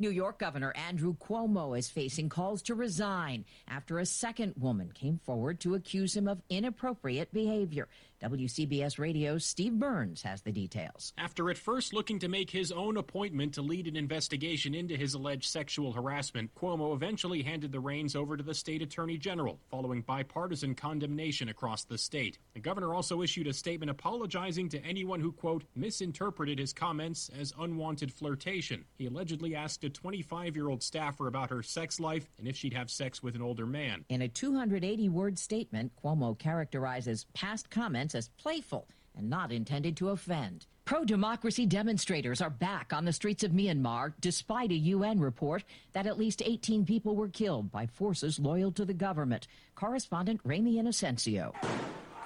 New York Governor Andrew Cuomo is facing calls to resign after a second woman came forward to accuse him of inappropriate behavior. WCBS Radio's Steve Burns has the details. After at first looking to make his own appointment to lead an investigation into his alleged sexual harassment, Cuomo eventually handed the reins over to the state attorney general, following bipartisan condemnation across the state. The governor also issued a statement apologizing to anyone who, quote, misinterpreted his comments as unwanted flirtation. He allegedly asked a 25 year old staffer about her sex life and if she'd have sex with an older man. In a 280 word statement, Cuomo characterizes past comments as playful and not intended to offend. Pro democracy demonstrators are back on the streets of Myanmar despite a UN report that at least 18 people were killed by forces loyal to the government. Correspondent Ramy Inocencio.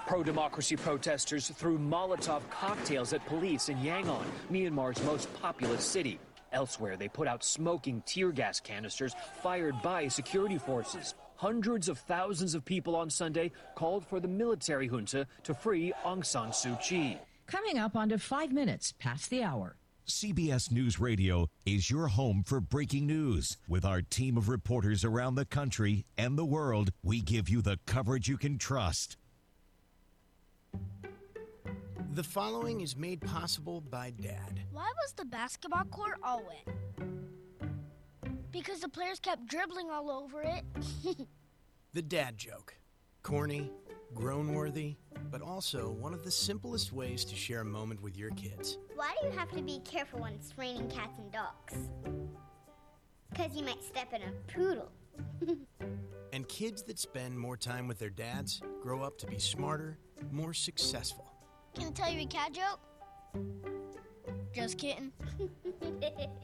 Pro democracy protesters threw Molotov cocktails at police in Yangon, Myanmar's most populous city. Elsewhere, they put out smoking tear gas canisters fired by security forces. Hundreds of thousands of people on Sunday called for the military junta to free Aung San Suu Kyi. Coming up onto five minutes past the hour. CBS News Radio is your home for breaking news. With our team of reporters around the country and the world, we give you the coverage you can trust. The following is made possible by Dad. Why was the basketball court all wet? Because the players kept dribbling all over it. The dad joke. Corny, grown worthy, but also one of the simplest ways to share a moment with your kids. Why do you have to be careful when it's raining cats and dogs? Because you might step in a poodle. And kids that spend more time with their dads grow up to be smarter, more successful. Can I tell you a cat joke? Just kidding.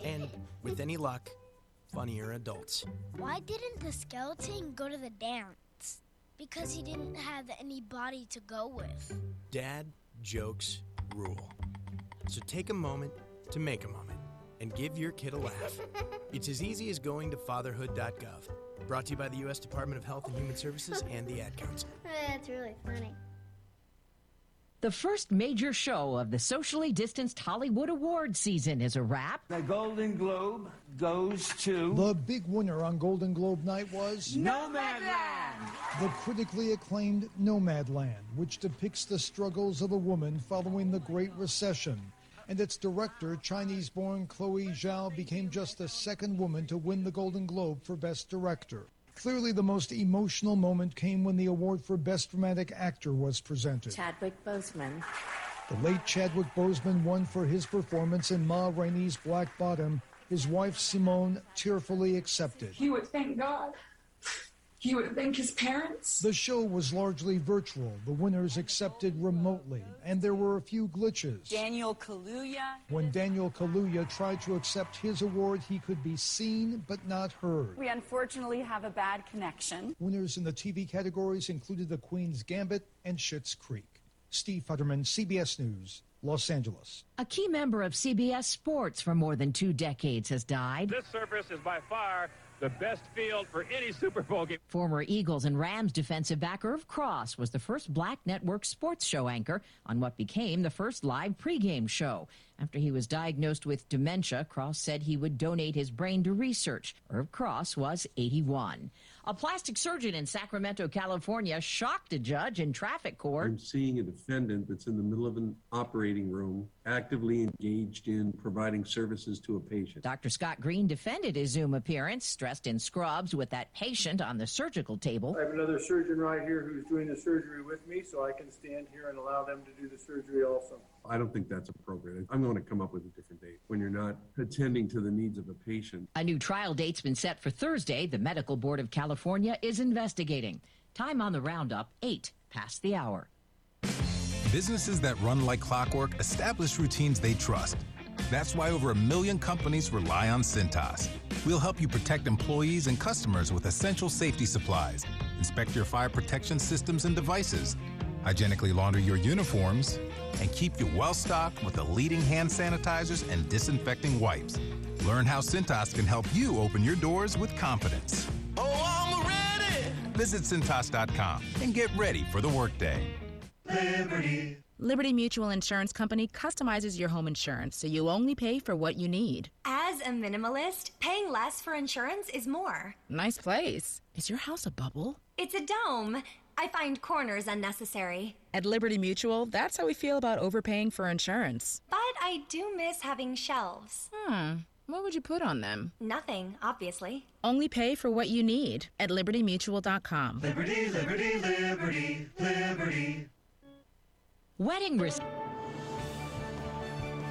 And with any luck, funnier adults. Why didn't the skeleton go to the dance? Because he didn't have any body to go with. Dad jokes rule. So take a moment to make a moment and give your kid a laugh. It's as easy as going to fatherhood.gov. Brought to you by the U.S. Department of Health and Human Services and the Ad Council. That's really funny. The first major show of the socially distanced Hollywood Awards season is a wrap. The Golden Globe goes to. The big winner on Golden Globe night was. Nomadland! The critically acclaimed Nomadland, which depicts the struggles of a woman following the Great Recession. And its director, Chinese born Chloe Zhao, became just the second woman to win the Golden Globe for Best Director. Clearly, the most emotional moment came when the award for Best Dramatic Actor was presented. Chadwick Boseman. The late Chadwick Boseman won for his performance in Ma Rainey's Black Bottom. His wife Simone tearfully accepted. He would thank God. He would thank his parents. The show was largely virtual. The winners accepted remotely, and there were a few glitches. Daniel Kaluuya. When Daniel Kaluuya tried to accept his award, he could be seen but not heard. We unfortunately have a bad connection. Winners in the TV categories included The Queen's Gambit and Schitt's Creek. Steve Futterman, CBS News, Los Angeles. A key member of CBS Sports for more than two decades has died. This surface is by far the best field for any Super Bowl game. Former Eagles and Rams defensive back Irv Cross was the first black network sports show anchor on what became the first live pregame show. After he was diagnosed with dementia, Cross said he would donate his brain to research. Irv Cross was 81. A plastic surgeon in Sacramento, California, shocked a judge in traffic court. I'm seeing a defendant that's in the middle of an operating room, actively engaged in providing services to a patient. Dr. Scott Green defended his Zoom appearance, dressed in scrubs with that patient on the surgical table. I have another surgeon right here who's doing the surgery with me, so I can stand here and allow them to do the surgery also. I don't think that's appropriate. I'm going to come up with a different date when you're not attending to the needs of a patient. A new trial date's been set for Thursday. The Medical Board of California is investigating. Time on the roundup, 8 past the hour. Businesses that run like clockwork establish routines they trust. That's why over a million companies rely on Cintas. We'll help you protect employees and customers with essential safety supplies, inspect your fire protection systems and devices, hygienically launder your uniforms, and keep you well stocked with the leading hand sanitizers and disinfecting wipes. Learn how Cintas can help you open your doors with confidence. Oh, I'm ready! Visit Cintas.com and get ready for the workday. Liberty. Liberty Mutual Insurance Company customizes your home insurance so you only pay for what you need. As a minimalist, paying less for insurance is more. Nice place. Is your house a bubble? It's a dome. I find corners unnecessary. At Liberty Mutual, that's how we feel about overpaying for insurance. But I do miss having shelves. Hmm. What would you put on them? Nothing, obviously. Only pay for what you need at libertymutual.com. Liberty, liberty, liberty, liberty. Wedding risk.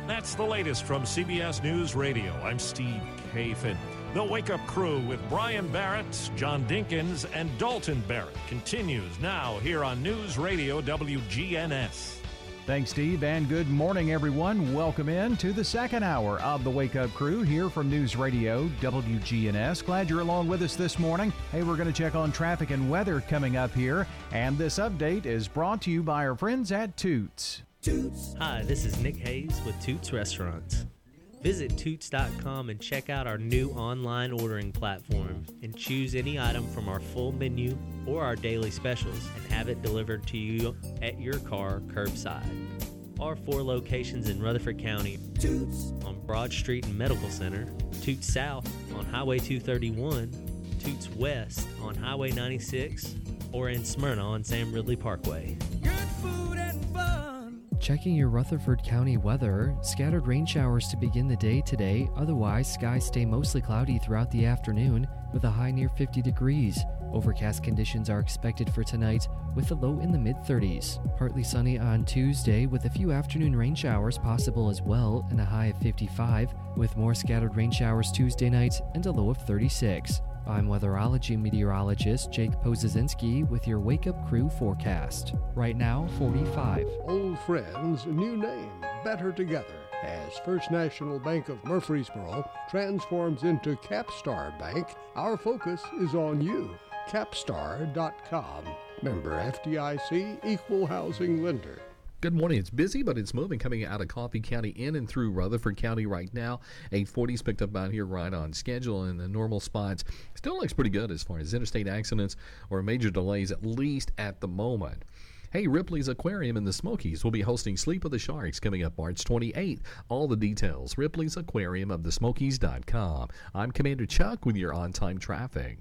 That's the latest from CBS News Radio. I'm Steve Kathan. The Wake Up Crew with Brian Barrett, John Dinkins, and Dalton Barrett continues now here on News Radio WGNS. Thanks, Steve, and good morning, everyone. Welcome in to the second hour of the Wake Up Crew here from News Radio WGNS. Glad you're along with us this morning. Hey, we're going to check on traffic and weather coming up here, and this update is brought to you by our friends at Toots. Toots. Hi, this is Nick Hayes with Toots Restaurants. Visit Toots.com and check out our new online ordering platform and choose any item from our full menu or our daily specials and have it delivered to you at your car curbside. Our four locations in Rutherford County Toots on Broad Street and Medical Center, Toots South on Highway 231, Toots West on Highway 96, or in Smyrna on Sam Ridley Parkway. Checking your Rutherford County weather, scattered rain showers to begin the day today, otherwise, skies stay mostly cloudy throughout the afternoon with a high near 50 degrees. Overcast conditions are expected for tonight with a low in the mid 30s. Partly sunny on Tuesday with a few afternoon rain showers possible as well and a high of 55, with more scattered rain showers Tuesday night and a low of 36. I'm weatherology meteorologist Jake Pozesinski with your Wake Up Crew forecast. Right now, 45. Old friends, new name, better together. As First National Bank of Murfreesboro transforms into Capstar Bank, our focus is on you. Capstar.com. Member FDIC, equal housing lender. Good morning. It's busy, but it's moving coming out of Coffee County in and through Rutherford County right now. 840's picked up out here right on schedule in the normal spots. Still looks pretty good as far as interstate accidents or major delays, at least at the moment. Hey, Ripley's Aquarium in the Smokies will be hosting Sleep of the Sharks coming up March 28th. All the details, Ripley's Aquarium of the Smokies.com. I'm Commander Chuck with your on time traffic.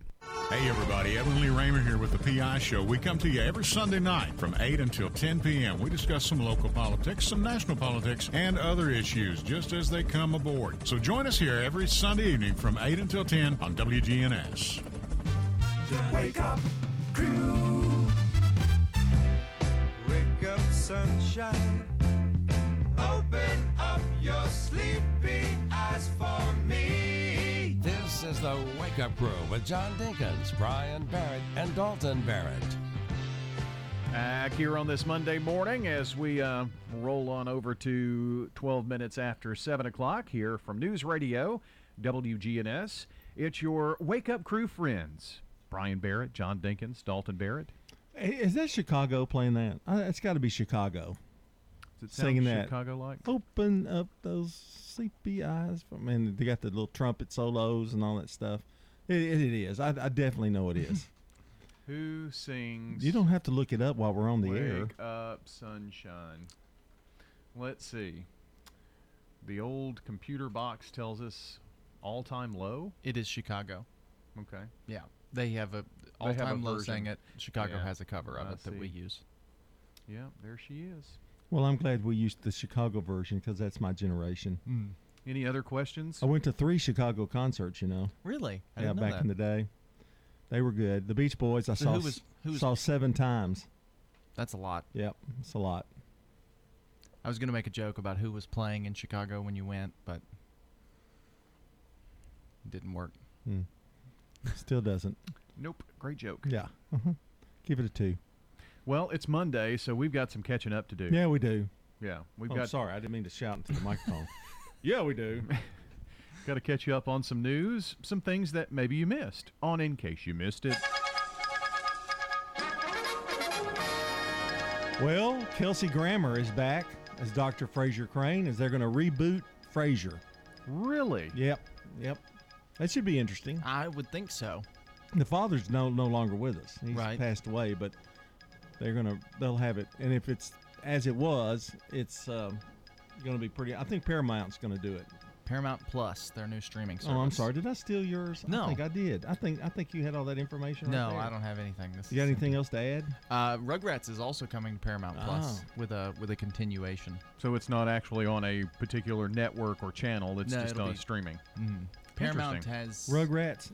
Hey everybody, Edwin Lee Raymer here with the PI Show. We come to you every Sunday night from 8 until 10 p.m. We discuss some local politics, some national politics, and other issues just as they come aboard. So join us here every Sunday evening from 8 until 10 on WGNS. The Wake Up Crew. Wake up, sunshine. Open up your sleepy eyes for me. This is the Wake Up Crew with John Dinkins, Brian Barrett, and Dalton Barrett. Back here on this Monday morning as we uh, roll on over to 12 minutes after 7 o'clock here from News Radio, WGNS. It's your Wake Up Crew friends Brian Barrett, John Dinkins, Dalton Barrett. Hey, Is that Chicago playing that? It's got to be Chicago. Does it sound Singing that. Chicago-like? Open up those sleepy eyes. I mean, they got the little trumpet solos and all that stuff. It, it, it is. I, I definitely know it is. Who sings you don't have to look it up while we're on the air. Wake Up Sunshine? Let's see. The old computer box tells us all time low. It is Chicago. Okay. Yeah, they have a all have a time low version. sang it. Chicago Yeah, has a cover of I it that we use. Yeah, there she is. Well, I'm glad we used the Chicago version because that's my generation. Mm. Any other questions? I went to three Chicago concerts. You know. Really? I yeah, didn't know back that. in the day, they were good. The Beach Boys, I So saw who was- who was- saw seven times. That's a lot. Yep, it's a lot. I was going to make a joke about who was playing in Chicago when you went, but it didn't work. Hmm. Still doesn't. Nope. Great joke. Yeah. uh Give it a two. Well, it's Monday, so we've got some catching up to do. Yeah, we do. Yeah, we've Oh, got. sorry, I didn't mean to shout into the microphone. yeah, we do. Got to catch you up on some news, some things that maybe you missed. On in case you missed it. Well, Kelsey Grammer is back as Dr. Frasier Crane as they're going to reboot Frasier. Really? Yep. Yep. That should be interesting. I would think so. The father's no no longer with us. He's Right. passed away, but they're gonna they'll have it. And if it's as it was, it's um, gonna be pretty. I think Paramount's gonna do it. Paramount Plus, their new streaming service. Oh, I'm sorry. Did I steal yours? No. I think I did. I think I think you had all that information. No, there. I don't have anything. This You got is anything else to add? Uh, Rugrats is also coming to Paramount Plus Oh. with a with a continuation. So it's not actually on a particular network or channel. It's No, just it'll on be- streaming. Mm. Paramount has Rugrats.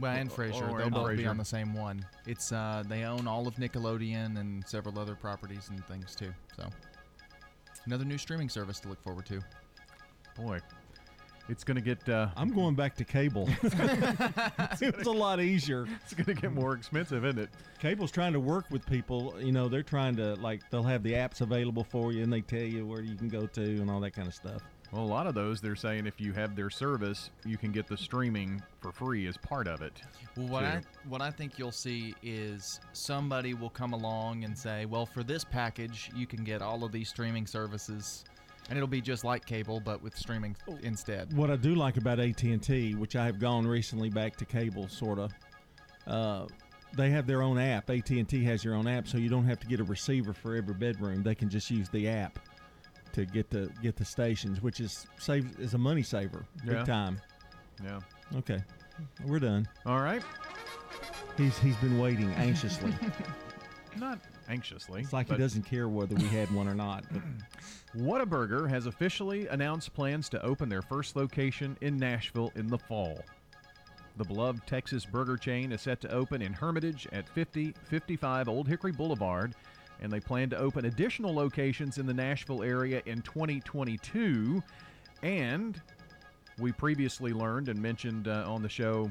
Well, and Or- Frasier, or they'll and both be on the same one. It's uh, they own all of Nickelodeon and several other properties and things too. So another new streaming service to look forward to. Boy, it's going to get. Uh, I'm going back to cable. it was a lot easier. It's going to get more expensive, isn't it? Cable's trying to work with people. You know, they're trying to like they'll have the apps available for you, and they tell you where you can go to and all that kind of stuff. Well, a lot of those they're saying if you have their service, you can get the streaming for free as part of it. Well, what too. I what I think you'll see is somebody will come along and say, "Well, for this package, you can get all of these streaming services." And it'll be just like cable, but with streaming instead. What I do like about AT and T, which I have gone recently back to cable, sort of, uh, they have their own app. AT and T has your own app, so you don't have to get a receiver for every bedroom. They can just use the app to get the get the stations, which is save is a money saver, big Yeah. time. Yeah. Okay, we're done. All right. He's he's been waiting anxiously. Not anxiously. It's like he doesn't care whether we had one or not. But Whataburger has officially announced plans to open their first location in Nashville in the fall. The beloved Texas burger chain is set to open in Hermitage at 5055 Old Hickory Boulevard, and they plan to open additional locations in the Nashville area in 2022. And we previously learned and mentioned uh, on the show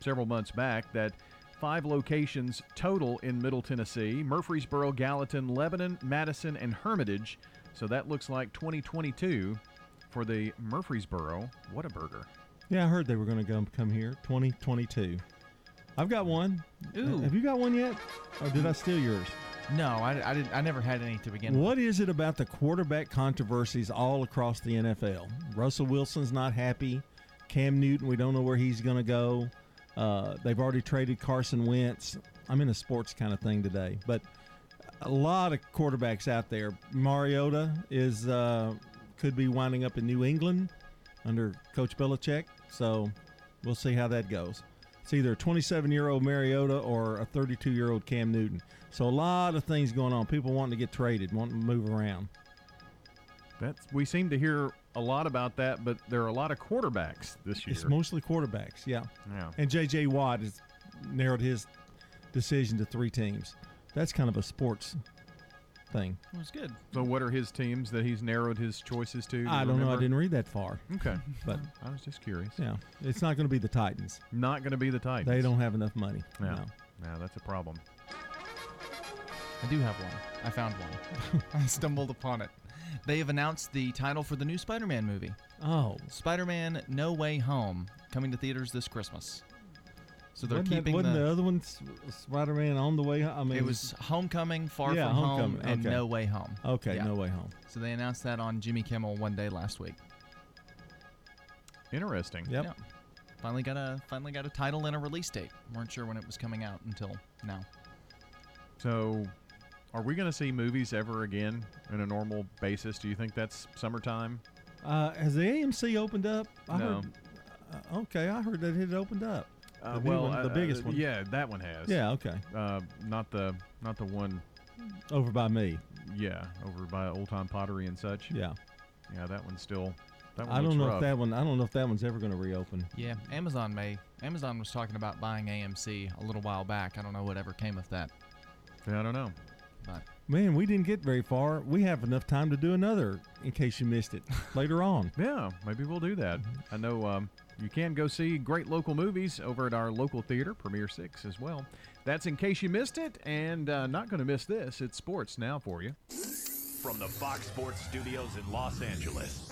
several months back that five locations total in Middle Tennessee Murfreesboro, Gallatin, Lebanon, Madison, and Hermitage. So that looks like 2022 for the Murfreesboro Whataburger. Yeah, I heard they were going to come come here 2022. I've got one. Ooh. Have you got one yet? Or did I steal yours? No, I, I didn't. I never had any to begin with. What is it about the quarterback controversies all across the NFL? Russell Wilson's not happy. Cam Newton, we don't know where he's going to go. Uh, they've already traded Carson Wentz. I'm in a sports kind of thing today, but a lot of quarterbacks out there. Mariota is uh, could be winding up in New England under Coach Belichick, so we'll see how that goes. It's either a 27 year old Mariota or a 32 year old Cam Newton. So a lot of things going on. People wanting to get traded, wanting to move around. That's we seem to hear a lot about that, but there are a lot of quarterbacks this year. It's mostly quarterbacks, yeah. Yeah. And J.J. Watt has narrowed his decision to three teams. That's kind of a sports thing. Well, it's good. So, what are his teams that he's narrowed his choices to? Do I don't know. I didn't read that far. Okay, But I was just curious. yeah, it's not going to be the Titans. Not going to be the Titans. They don't have enough money. Yeah. No. Yeah, that's a problem. I do have one. I found one. I stumbled upon it. They have announced the title for the new Spider-Man movie. Oh. Spider-Man: No Way Home, coming to theaters this Christmas. So they're wasn't that- keeping wasn't the. the, other one S- Spider-Man on the way? I mean, it was Homecoming, Far Yeah, From Homecoming, Home, and okay. No Way Home. Okay, Yeah. No Way Home. So they announced that on Jimmy Kimmel one day last week. Interesting. Yep. Yeah. Finally got a finally got a title and a release date. weren't sure when it was coming out until now. So, are we going to see movies ever again on a normal basis? Do you think that's summertime? Uh, has the AMC opened up? I No. Heard, uh, okay, I heard that it had opened up. Uh, The well, one, uh, the biggest uh, one. Yeah, that one has. Yeah, okay. Uh, not the not the one. Over by me. Yeah, over by Old Time Pottery and such. Yeah. Yeah, that one's still. That one I don't know rough. if that one. I don't know if that one's ever going to reopen. Yeah, Amazon may. Amazon was talking about buying AMC a little while back. I don't know whatever came of that. Yeah, I don't know. But Man, we didn't get very far. We have enough time to do another in case you missed it later on. Yeah, maybe we'll do that. I know um, you can go see great local movies over at our local theater, Premiere 6 as well. That's in case you missed it, and uh, not going to miss this. It's sports now for you. From the Fox Sports Studios in Los Angeles,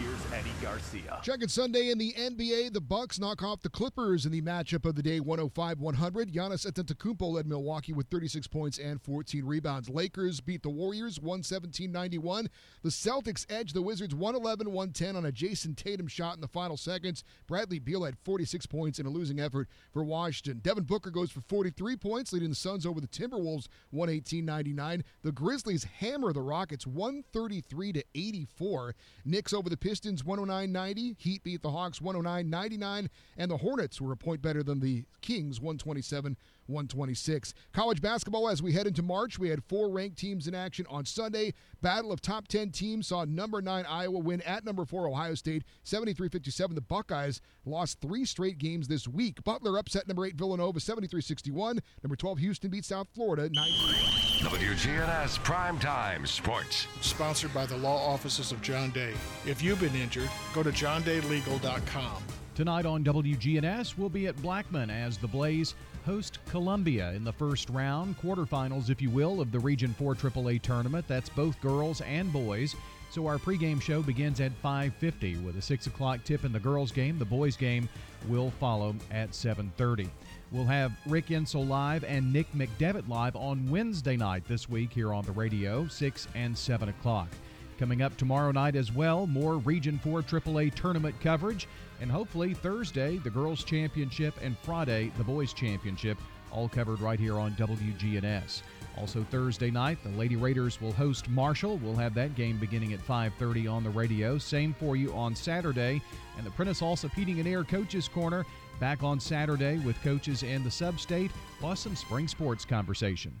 here's Eddie Garcia. Check it Sunday in the NBA. The Bucks knock off the Clippers in the matchup of the day 105-100. Giannis Antetokounmpo led Milwaukee with 36 points and 14 rebounds. Lakers beat the Warriors 117-91. The Celtics edged the Wizards 111-110 on a Jayson Tatum shot in the final seconds. Bradley Beal had 46 points in a losing effort for Washington. Devin Booker goes for 43 points, leading the Suns over the Timberwolves 118-99. The Grizzlies hammer the Rockets 133 to 84. Knicks over the Pistons 109-90. Heat beat the Hawks 109-99, and the Hornets were a point better than the Kings 127 126. College basketball as we head into March, we had four ranked teams in action on Sunday. Battle of top 10 teams saw number 9 Iowa win at number 4 Ohio State 73-57. The Buckeyes lost 3 straight games this week. Butler upset number 8 Villanova 73-61. Number 12 Houston beat South Florida 90. WGNS Primetime Sports. Sponsored by the law offices of John Day. If you've been injured, go to johndaylegal.com. Tonight on WGNS, we'll be at Blackman as the Blaze host Columbia in the first round, quarterfinals, if you will, of the Region 4 AAA tournament. That's both girls and boys. So our pregame show begins at 5:50 with a 6 o'clock tip in the girls' game. The boys' game will follow at 7:30. We'll have Rick Ensel live and Nick McDevitt live on Wednesday night this week here on the radio, 6 and 7 o'clock. Coming up tomorrow night as well, more Region 4 AAA tournament coverage, and hopefully Thursday, the Girls Championship, and Friday, the Boys Championship, all covered right here on WGNS. Also Thursday night, the Lady Raiders will host Marshall. We'll have that game beginning at 5:30 on the radio. Same for you on Saturday, and the Prentice Allsup Heating and Air Coaches Corner back on Saturday with coaches and the sub-state, plus some spring sports conversation.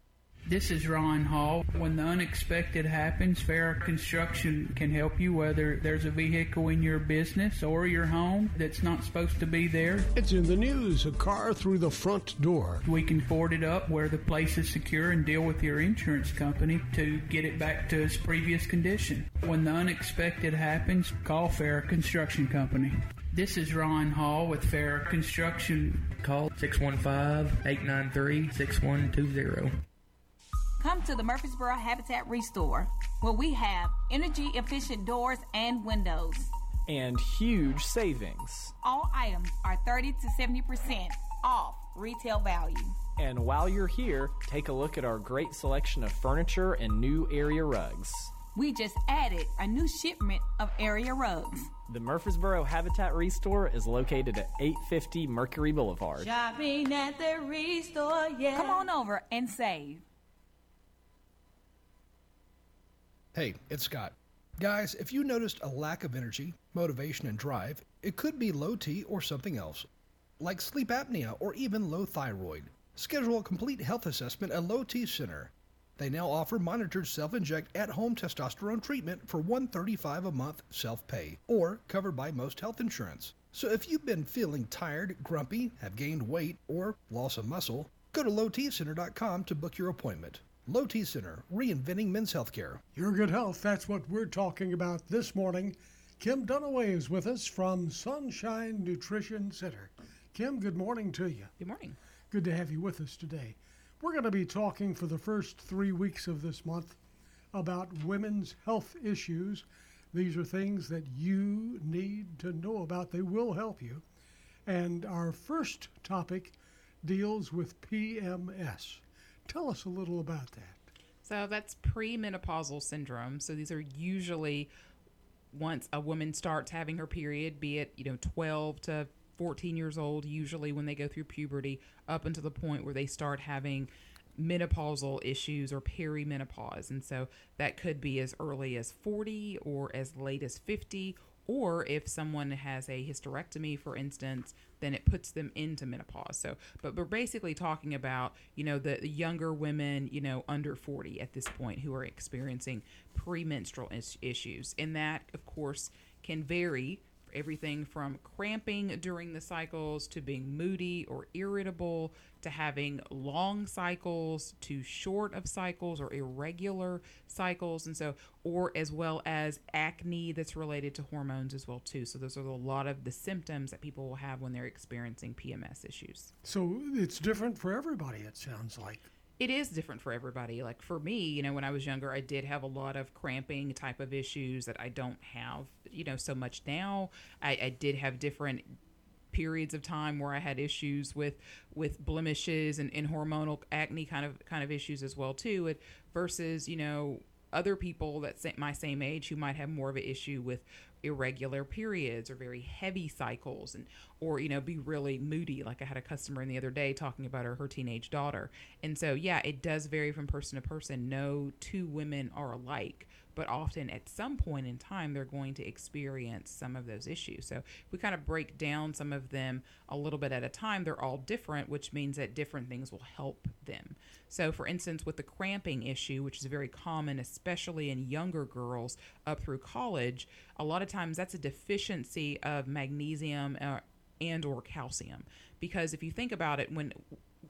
This is Ron Hall. When the unexpected happens, Farrah Construction can help you whether there's a vehicle in your business or your home that's not supposed to be there. It's in the news a car through the front door. We can board it up where the place is secure and deal with your insurance company to get it back to its previous condition. When the unexpected happens, call Farrah Construction Company. This is Ron Hall with Farrah Construction. Call 615 893 6120. Come to the Murfreesboro Habitat Restore, where we have energy efficient doors and windows. And huge savings. All items are 30 to 70% off retail value. And while you're here, take a look at our great selection of furniture and new area rugs. We just added a new shipment of area rugs. The Murfreesboro Habitat Restore is located at 850 Mercury Boulevard. Shopping at the Restore, yeah. Come on over and save. Hey, it's Scott. Guys, if you noticed a lack of energy, motivation, and drive, it could be low T or something else, like sleep apnea or even low thyroid. Schedule a complete health assessment at Low T Center. They now offer monitored self-inject at-home testosterone treatment for 135 a month self-pay or covered by most health insurance. So if you've been feeling tired, grumpy, have gained weight, or lost some muscle, go to lowtcenter.com to book your appointment. Low T Center, reinventing men's healthcare. Your good health, that's what we're talking about this morning. Kim Dunaway is with us from Sunshine Nutrition Center. Kim, good morning to you. Good morning. Good to have you with us today. We're going to be talking for the first three weeks of this month about women's health issues. These are things that you need to know about, they will help you. And our first topic deals with PMS. Tell us a little about that. So that's premenopausal syndrome. So these are usually once a woman starts having her period, be it, you know, 12 to 14 years old, usually when they go through puberty, up until the point where they start having menopausal issues or perimenopause. And so that could be as early as 40 or as late as 50 or if someone has a hysterectomy for instance then it puts them into menopause. So but we're basically talking about you know the, younger women you know under 40 at this point who are experiencing premenstrual is- issues. And that of course can vary everything from cramping during the cycles to being moody or irritable to having long cycles to short of cycles or irregular cycles and so or as well as acne that's related to hormones as well too so those are a lot of the symptoms that people will have when they're experiencing PMS issues So it's different for everybody, it sounds like. it is different for everybody. Like for me, you know, when I was younger, I did have a lot of cramping type of issues that I don't have, you know, so much now. I, I did have different periods of time where I had issues with with blemishes and, and hormonal acne kind of kind of issues as well too. It, versus you know other people that my same age who might have more of an issue with irregular periods or very heavy cycles and or you know be really moody. Like i had a customer in the other day talking about her, her teenage daughter. And so yeah it does vary from person to person. No two women are alike but often at some point in time they're going to experience some of those issues. So we kind of break down some of them a little bit at a time they're all different which means that different things will help them. So for instance with the cramping issue which is very common especially in younger girls up through college a lot of times that's a deficiency of magnesium uh, and or calcium. Because if you think about it when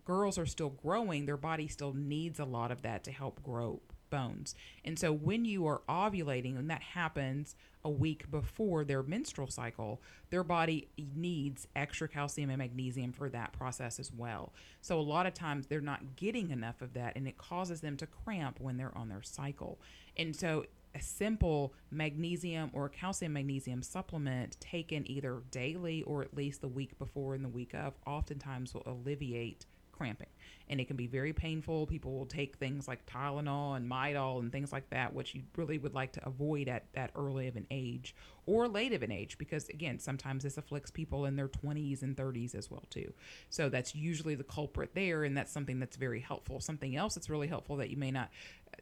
girls are still growing their body still needs a lot of that to help grow bones. And so when you are ovulating and that happens a week before their menstrual cycle their body needs extra calcium and magnesium for that process as well. So a lot of times they're not getting enough of that and it causes them to cramp when they're on their cycle. And so a simple magnesium or calcium magnesium supplement taken either daily or at least the week before and the week of oftentimes will alleviate cramping. And it can be very painful. People will take things like tylenol and midol and things like that which you really would like to avoid at that early of an age or late of an age because again sometimes this afflicts people in their 20s and 30s as well too. So that's usually the culprit there and that's something that's very helpful. Something else that's really helpful that you may not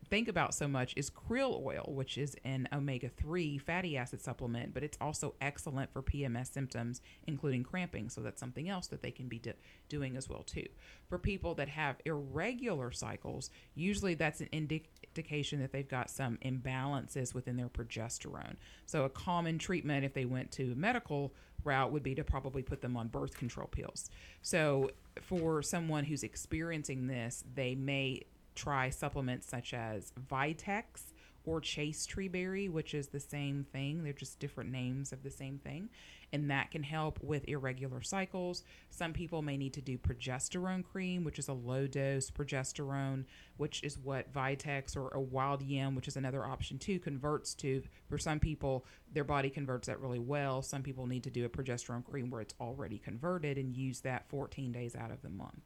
think about so much is krill oil, which is an omega 3 fatty acid supplement, but it's also excellent for PMS symptoms, including cramping. So that's something else that they can be do- doing as well too. For people that have irregular cycles, usually that's an indi- indication that they've got some imbalances within their progesterone. So a common treatment if they went to medical route would be to probably put them on birth control pills. So for someone who's experiencing this, they may try supplements such as Vitex or Chaste Tree Berry, which is the same thing. They're just different names of the same thing. And that can help with irregular cycles. Some people may need to do progesterone cream, which is a low dose progesterone, which is what Vitex or a wild yam, which is another option too, converts to. For some people, their body converts that really well. Some people need to do a progesterone cream where it's already converted and use that 14 days out of the month.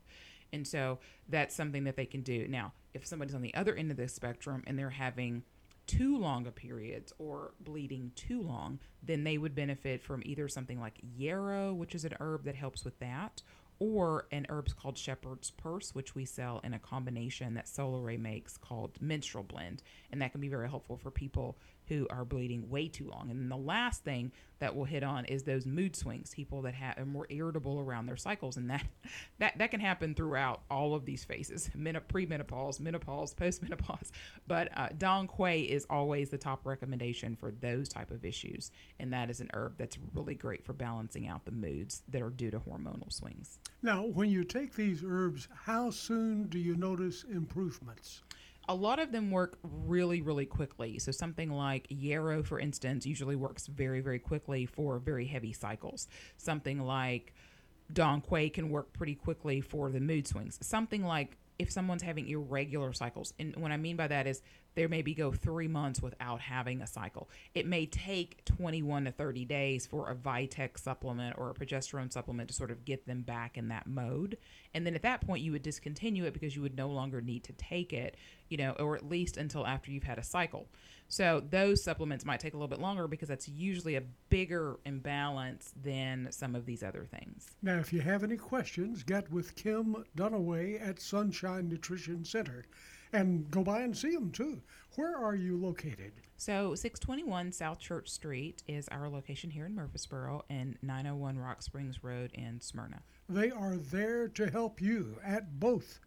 And so that's something that they can do. Now, if somebody's on the other end of the spectrum and they're having too long a periods or bleeding too long, then they would benefit from either something like yarrow, which is an herb that helps with that, or an herb called shepherd's purse, which we sell in a combination that Solaray makes called menstrual blend, and that can be very helpful for people who are bleeding way too long. And the last thing that we'll hit on is those mood swings, people that have are more irritable around their cycles, and that that that can happen throughout all of these phases: men- premenopause, menopause, postmenopause. But uh, Quay is always the top recommendation for those type of issues, and that is an herb that's really great for balancing out the moods that are due to hormonal swings. Now, when you take these herbs, how soon do you notice improvements? A lot of them work really, really quickly. So something like yarrow, for instance, usually works very, very quickly for very heavy cycles. Something like Dong Quai can work pretty quickly for the mood swings. Something like if someone's having irregular cycles, and what I mean by that is there maybe go three months without having a cycle. It may take 21 to 30 days for a Vitex supplement or a progesterone supplement to sort of get them back in that mode. And then at that point, you would discontinue it because you would no longer need to take it, you know, or at least until after you've had a cycle. So those supplements might take a little bit longer because that's usually a bigger imbalance than some of these other things. Now, if you have any questions, get with Kim Dunaway at Sunshine Nutrition Center and go by and see them too. Where are you located? So 621 South Church Street is our location here in Murfreesboro and 901 Rock Springs Road in Smyrna. They are there to help you at both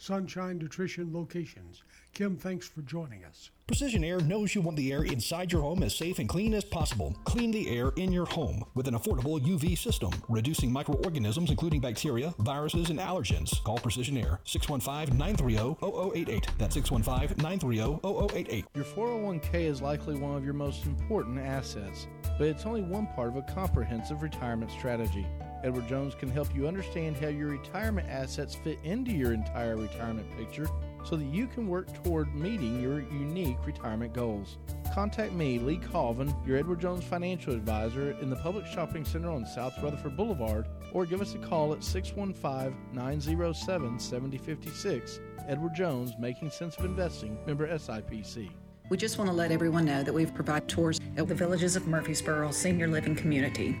Sunshine Nutrition locations. Kim, thanks for joining us. Precision Air knows you want the air inside your home as safe and clean as possible. Clean the air in your home with an affordable UV system, reducing microorganisms including bacteria, viruses, and allergens. Call Precision Air 615 930 0088. That's 615 930 0088. Your 401k is likely one of your most important assets, but it's only one part of a comprehensive retirement strategy. Edward Jones can help you understand how your retirement assets fit into your entire retirement picture so that you can work toward meeting your unique retirement goals. Contact me, Lee Colvin, your Edward Jones financial advisor in the Public Shopping Center on South Rutherford Boulevard, or give us a call at 615 907 7056. Edward Jones, Making Sense of Investing, member SIPC. We just want to let everyone know that we've provided tours at the Villages of Murfreesboro Senior Living Community.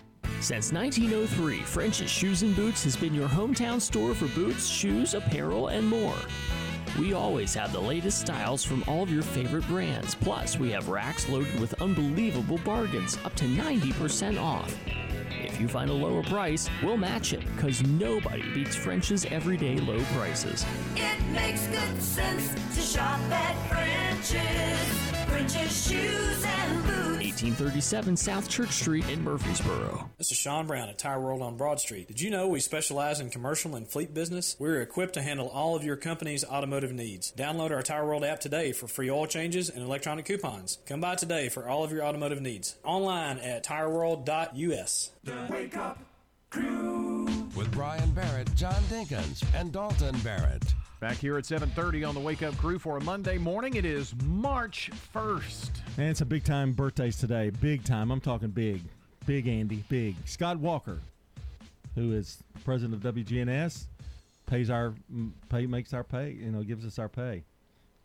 Since 1903, French's Shoes and Boots has been your hometown store for boots, shoes, apparel, and more. We always have the latest styles from all of your favorite brands. Plus, we have racks loaded with unbelievable bargains, up to 90% off. If you find a lower price, we'll match it, because nobody beats French's everyday low prices. It makes good sense to shop at French's. French's shoes and boots. 1837 South Church Street in Murfreesboro. This is Sean Brown at Tire World on Broad Street. Did you know we specialize in commercial and fleet business? We're equipped to handle all of your company's automotive needs. Download our Tire World app today for free oil changes and electronic coupons. Come by today for all of your automotive needs. Online at tireworld.us. The Wake Up Crew. With Brian Barrett, John Dinkins, and Dalton Barrett. Back here at 7:30 on the Wake Up Crew for a Monday morning. It is March 1st. And it's a big time birthdays today. Big time. I'm talking big. Big Andy, big. Scott Walker, who is president of WGNS, pays our pay, makes our pay, you know, gives us our pay.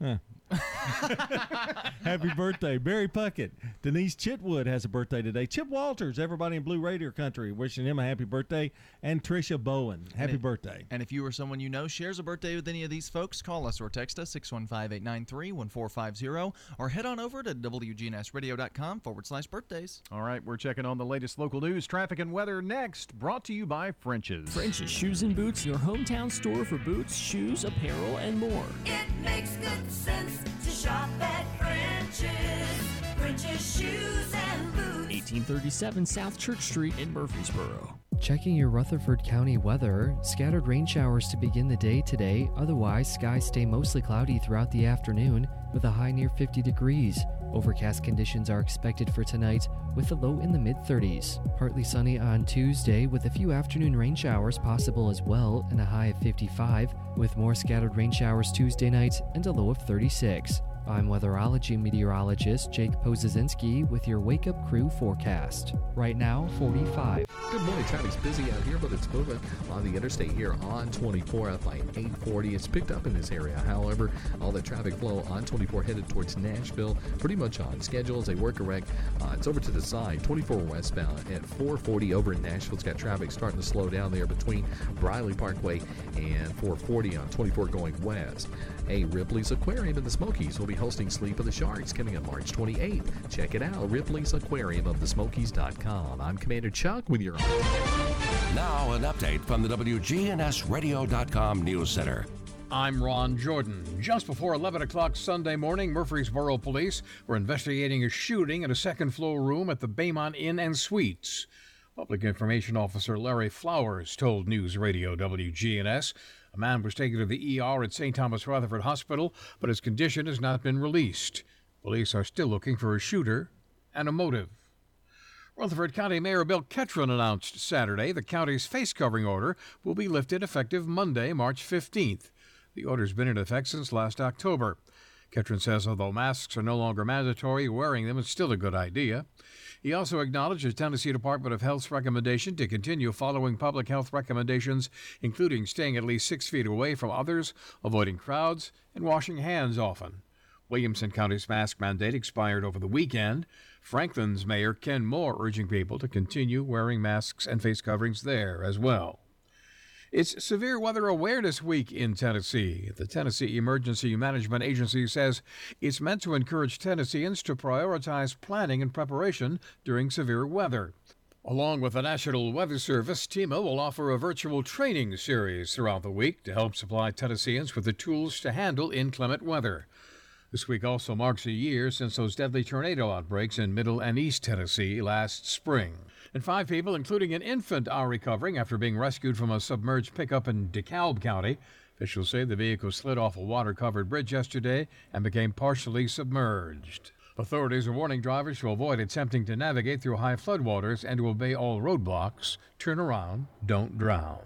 Huh. Happy birthday, Barry Puckett. Denise Chitwood has a birthday today. Chip Walters, everybody in Blue Raider country, wishing him a happy birthday. And Tricia Bowen, happy And it- birthday. And if you or someone you know shares a birthday with any of these folks, call us or text us 615 893 1450 or head on over to WGNSradio.com forward slash birthdays. All right, we're checking on the latest local news, traffic, and weather next. Brought to you by French's. French's Shoes and Boots, your hometown store for boots, shoes, apparel, and more. It makes good sense to shop at French's. French's shoes and boots. 1837 South Church Street in Murfreesboro. Checking your Rutherford County weather, scattered rain showers to begin the day today. Otherwise, skies stay mostly cloudy throughout the afternoon with a high near 50 degrees. Overcast conditions are expected for tonight with a low in the mid 30s. Partly sunny on Tuesday with a few afternoon rain showers possible as well and a high of 55 with more scattered rain showers Tuesday night and a low of 36. I'm weatherology meteorologist Jake Pozazinski with your Wake Up Crew forecast. Right now, 45. Good morning. Traffic's busy out here, but it's moving on the interstate here on 24 up by 840. It's picked up in this area. However, all the traffic flow on 24 headed towards Nashville pretty much on schedule as they work a wreck. Uh, it's over to the side, 24 westbound at 440 over in Nashville. It's got traffic starting to slow down there between Briley Parkway and 440 on 24 going west. A Ripley's Aquarium in the Smokies will be hosting Sleep of the Sharks coming up March 28th. Check it out, Ripley's Aquarium of the Smokies.com. I'm Commander Chuck with your Now, an update from the WGNSradio.com News Center. I'm Ron Jordan. Just before 11 o'clock Sunday morning, Murfreesboro police were investigating a shooting at a second floor room at the Baymont Inn and Suites. Public Information Officer Larry Flowers told News Radio WGNS a man was taken to the ER at St. Thomas Rutherford Hospital, but his condition has not been released. Police are still looking for a shooter and a motive. Rutherford County Mayor Bill Ketron announced Saturday the county's face covering order will be lifted effective Monday, March 15th. The order's been in effect since last October. Ketron says although masks are no longer mandatory, wearing them is still a good idea. He also acknowledged the Tennessee Department of Health's recommendation to continue following public health recommendations, including staying at least six feet away from others, avoiding crowds, and washing hands often. Williamson County's mask mandate expired over the weekend. Franklin's Mayor Ken Moore urging people to continue wearing masks and face coverings there as well. It's Severe Weather Awareness Week in Tennessee. The Tennessee Emergency Management Agency says it's meant to encourage Tennesseans to prioritize planning and preparation during severe weather. Along with the National Weather Service, TEMA will offer a virtual training series throughout the week to help supply Tennesseans with the tools to handle inclement weather. This week also marks a year since those deadly tornado outbreaks in Middle and East Tennessee last spring. And five people, including an infant, are recovering after being rescued from a submerged pickup in DeKalb County. Officials say the vehicle slid off a water covered bridge yesterday and became partially submerged. Authorities are warning drivers to avoid attempting to navigate through high floodwaters and to obey all roadblocks. Turn around, don't drown.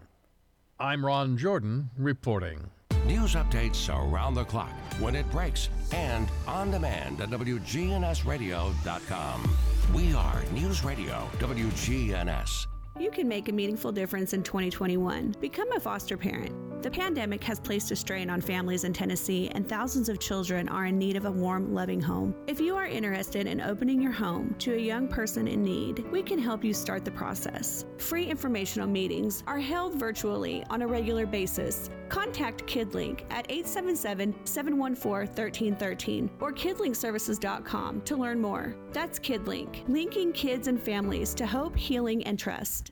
I'm Ron Jordan reporting. News updates around the clock, when it breaks, and on demand at WGNSradio.com. We are News Radio WGNS. You can make a meaningful difference in 2021. Become a foster parent. The pandemic has placed a strain on families in Tennessee, and thousands of children are in need of a warm, loving home. If you are interested in opening your home to a young person in need, we can help you start the process. Free informational meetings are held virtually on a regular basis. Contact KidLink at 877 714 1313 or kidlinkservices.com to learn more. That's KidLink, linking kids and families to hope, healing, and trust.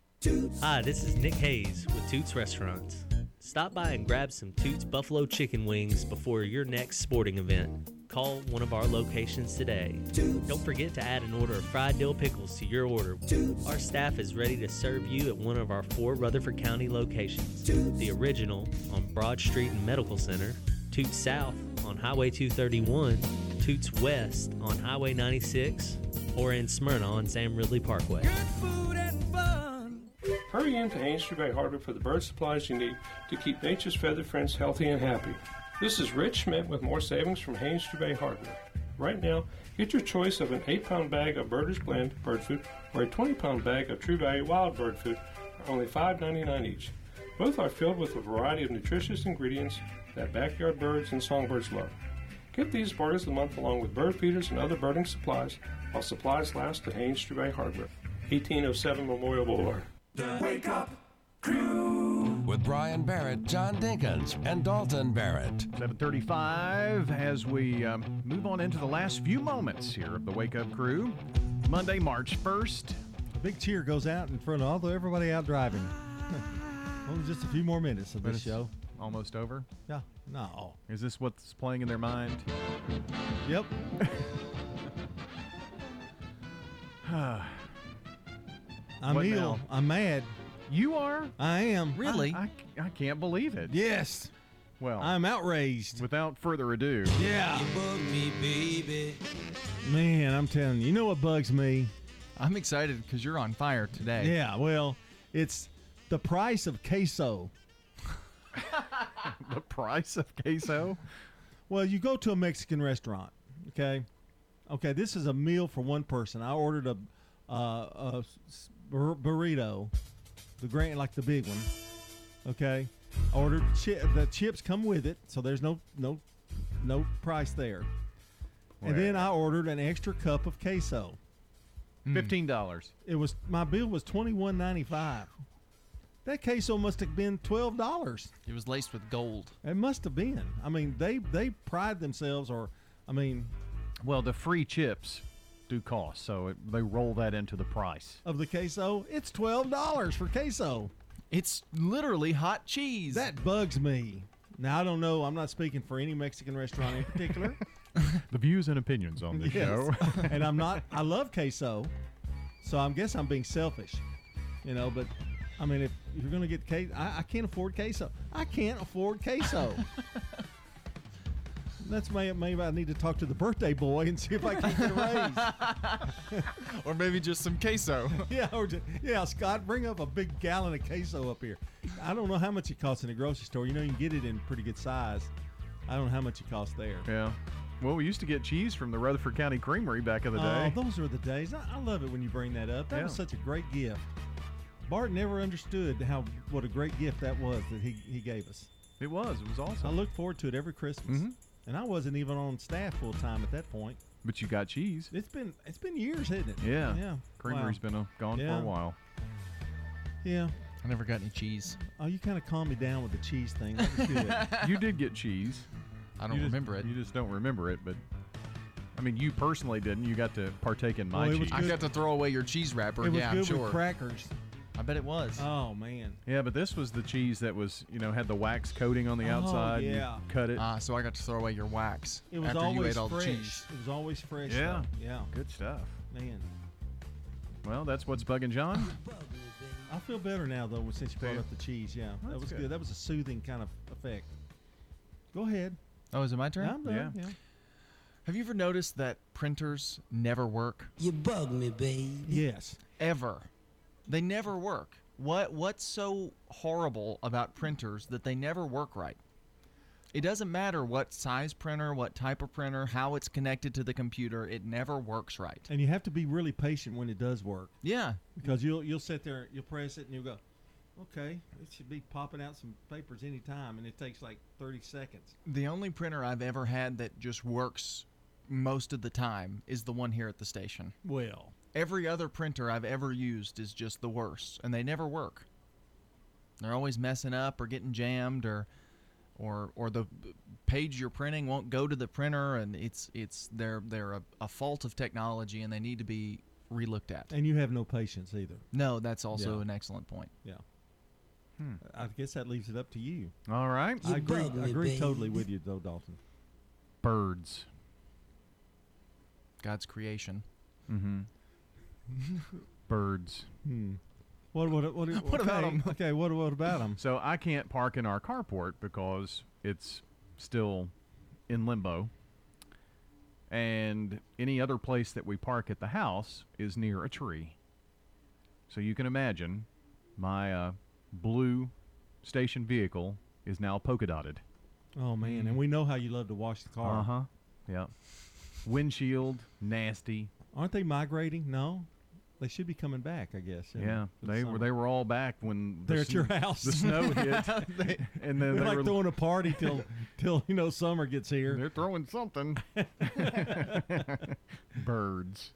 Hi, this is Nick Hayes with Toots Restaurants. Stop by and grab some Toots Buffalo chicken wings before your next sporting event. Call one of our locations today. Don't forget to add an order of fried dill pickles to your order. Our staff is ready to serve you at one of our four Rutherford County locations the original on Broad Street and Medical Center, Toots South on Highway 231, Toots West on Highway 96, or in Smyrna on Sam Ridley Parkway. Hurry in to Ainsley Bay Hardware for the bird supplies you need to keep nature's feather friends healthy and happy. This is Rich Schmidt with more savings from Haines Bay Hardware. Right now, get your choice of an 8 pound bag of Birders Blend bird food or a 20 pound bag of True Value Wild bird food for only $5.99 each. Both are filled with a variety of nutritious ingredients that backyard birds and songbirds love. Get these birds the month along with bird feeders and other birding supplies while supplies last at True Value Hardware, 1807 Memorial Boulevard. Wake up crew with Brian Barrett, John Dinkins, and Dalton Barrett. 735 as we um, move on into the last few moments here of the Wake Up Crew. Monday, March 1st. A big cheer goes out in front of all the everybody out driving. Only just a few more minutes of this it's show. Almost over. Yeah. No. Is this what's playing in their mind? Yep. I'm What ill. now? I'm mad. You are? I am. I, I, I can't believe it. Yes. Well, I'm outraged. Without further ado. Yeah. Man, I'm telling you. You know what bugs me? I'm excited because you're on fire today. Yeah, well, it's the price of queso. the price of queso? Well, you go to a Mexican restaurant, okay? Okay, this is a meal for one person. I ordered a, uh, a s- bur- burrito, the grand, like the big one. Okay, I ordered chi- the chips come with it, so there's no no no price there. And then I ordered an extra cup of queso. Hmm. Fifteen dollars. It was my bill was twenty one ninety five. That queso must have been twelve dollars. It was laced with gold. It must have been. I mean, they they pride themselves, or I mean, Well, the free chips do cost, so it, they roll that into the price. of the queso, it's twelve dollars for queso. It's literally hot cheese. That bugs me. Now I don't know. I'm not speaking for any Mexican restaurant in particular. The views and opinions on this Yes. show. and I'm not. I love queso, so I guess I'm being selfish, you know. But I mean, if you're gonna get queso, I, I can't afford queso. I can't afford queso. That's may, maybe I need to talk to the birthday boy and see if I can get a raise. or maybe just some queso. yeah, or just, yeah, Scott, bring up a big gallon of queso up here. I don't know how much it costs in the grocery store. You know, you can get it in pretty good size. I don't know how much it costs there. yeah. Well, we used to get cheese from the Rutherford County Creamery back in the day. Oh, those were the days. I, I love it when you bring that up. That was such a great gift. Bart never understood how what a great gift that was that he, he gave us. It was. It was awesome. I look forward to it every Christmas. Mhm. And I wasn't even on staff full time at that point. But you got cheese. It's been it's been years, hasn't it? Yeah. Yeah. Creamery's Wow. been uh, gone Yeah. for a while. Yeah. I never got any cheese. Oh, you kind of calmed me down with the cheese thing. That was good. you did get cheese. I don't You just- remember it. You just don't remember it, but I mean, you personally didn't. You got to partake in my Oh, it was cheese. I got to throw away your cheese wrapper. it was yeah, good I'm sure. with crackers. I bet it was. Oh man. Yeah, but this was the cheese that was, you know, had the wax coating on the Oh, outside. and you yeah. cut it. Ah, so I got to throw away your wax It was after always you ate all fresh. the cheese. It was always fresh. Yeah. though. Yeah. Good stuff. Man. Well, that's what's bugging John. I feel better now though since you brought Do up the cheese. Yeah, that That's was good. good. That was a soothing kind of effect. Go ahead. Oh, is it my turn? I'm done. Yeah. Have you ever noticed that printers never work? You bug me, babe. Yes. Ever. They never work. What what's so horrible about printers that they never work right? It doesn't matter what size printer, what type of printer, how it's connected to the computer, it never works right. And you have to be really patient when it does work Yeah. because you'll you'll sit there, you'll press it, and you'll go, okay, it should be popping out some papers anytime, and it takes like 30 seconds. The only printer I've ever had that just works most of the time is the one here at the station. Well, Every other printer I've ever used is just the worst, and they never work. They're always messing up or getting jammed, or or or the page you're printing won't go to the printer, and it's it's they're they're a, a fault of technology, and they need to be relooked at. and you have no patience either. No, that's also Yeah. an excellent point. Yeah. Hmm. I guess that leaves it up to you. All right. I agree. I agree babe. totally with you, though, Dalton. Birds. God's creation. Mm-hmm. Birds. Hmm. What what what, What about okay, 'em? Okay, what what about them? So I can't park in our carport because it's still in limbo. And any other place that we park at the house is near a tree. So you can imagine my uh, blue station vehicle is now polka dotted. Oh man, and we know how you love to wash the car. Uh huh. Yeah. windshield, nasty. Aren't they migrating? No, they should be coming back. I guess. Yeah, the they were they were all back when the They're at your house. The snow hit, They- and then they're they like were throwing a party till till you know summer gets here. They're throwing something. Birds.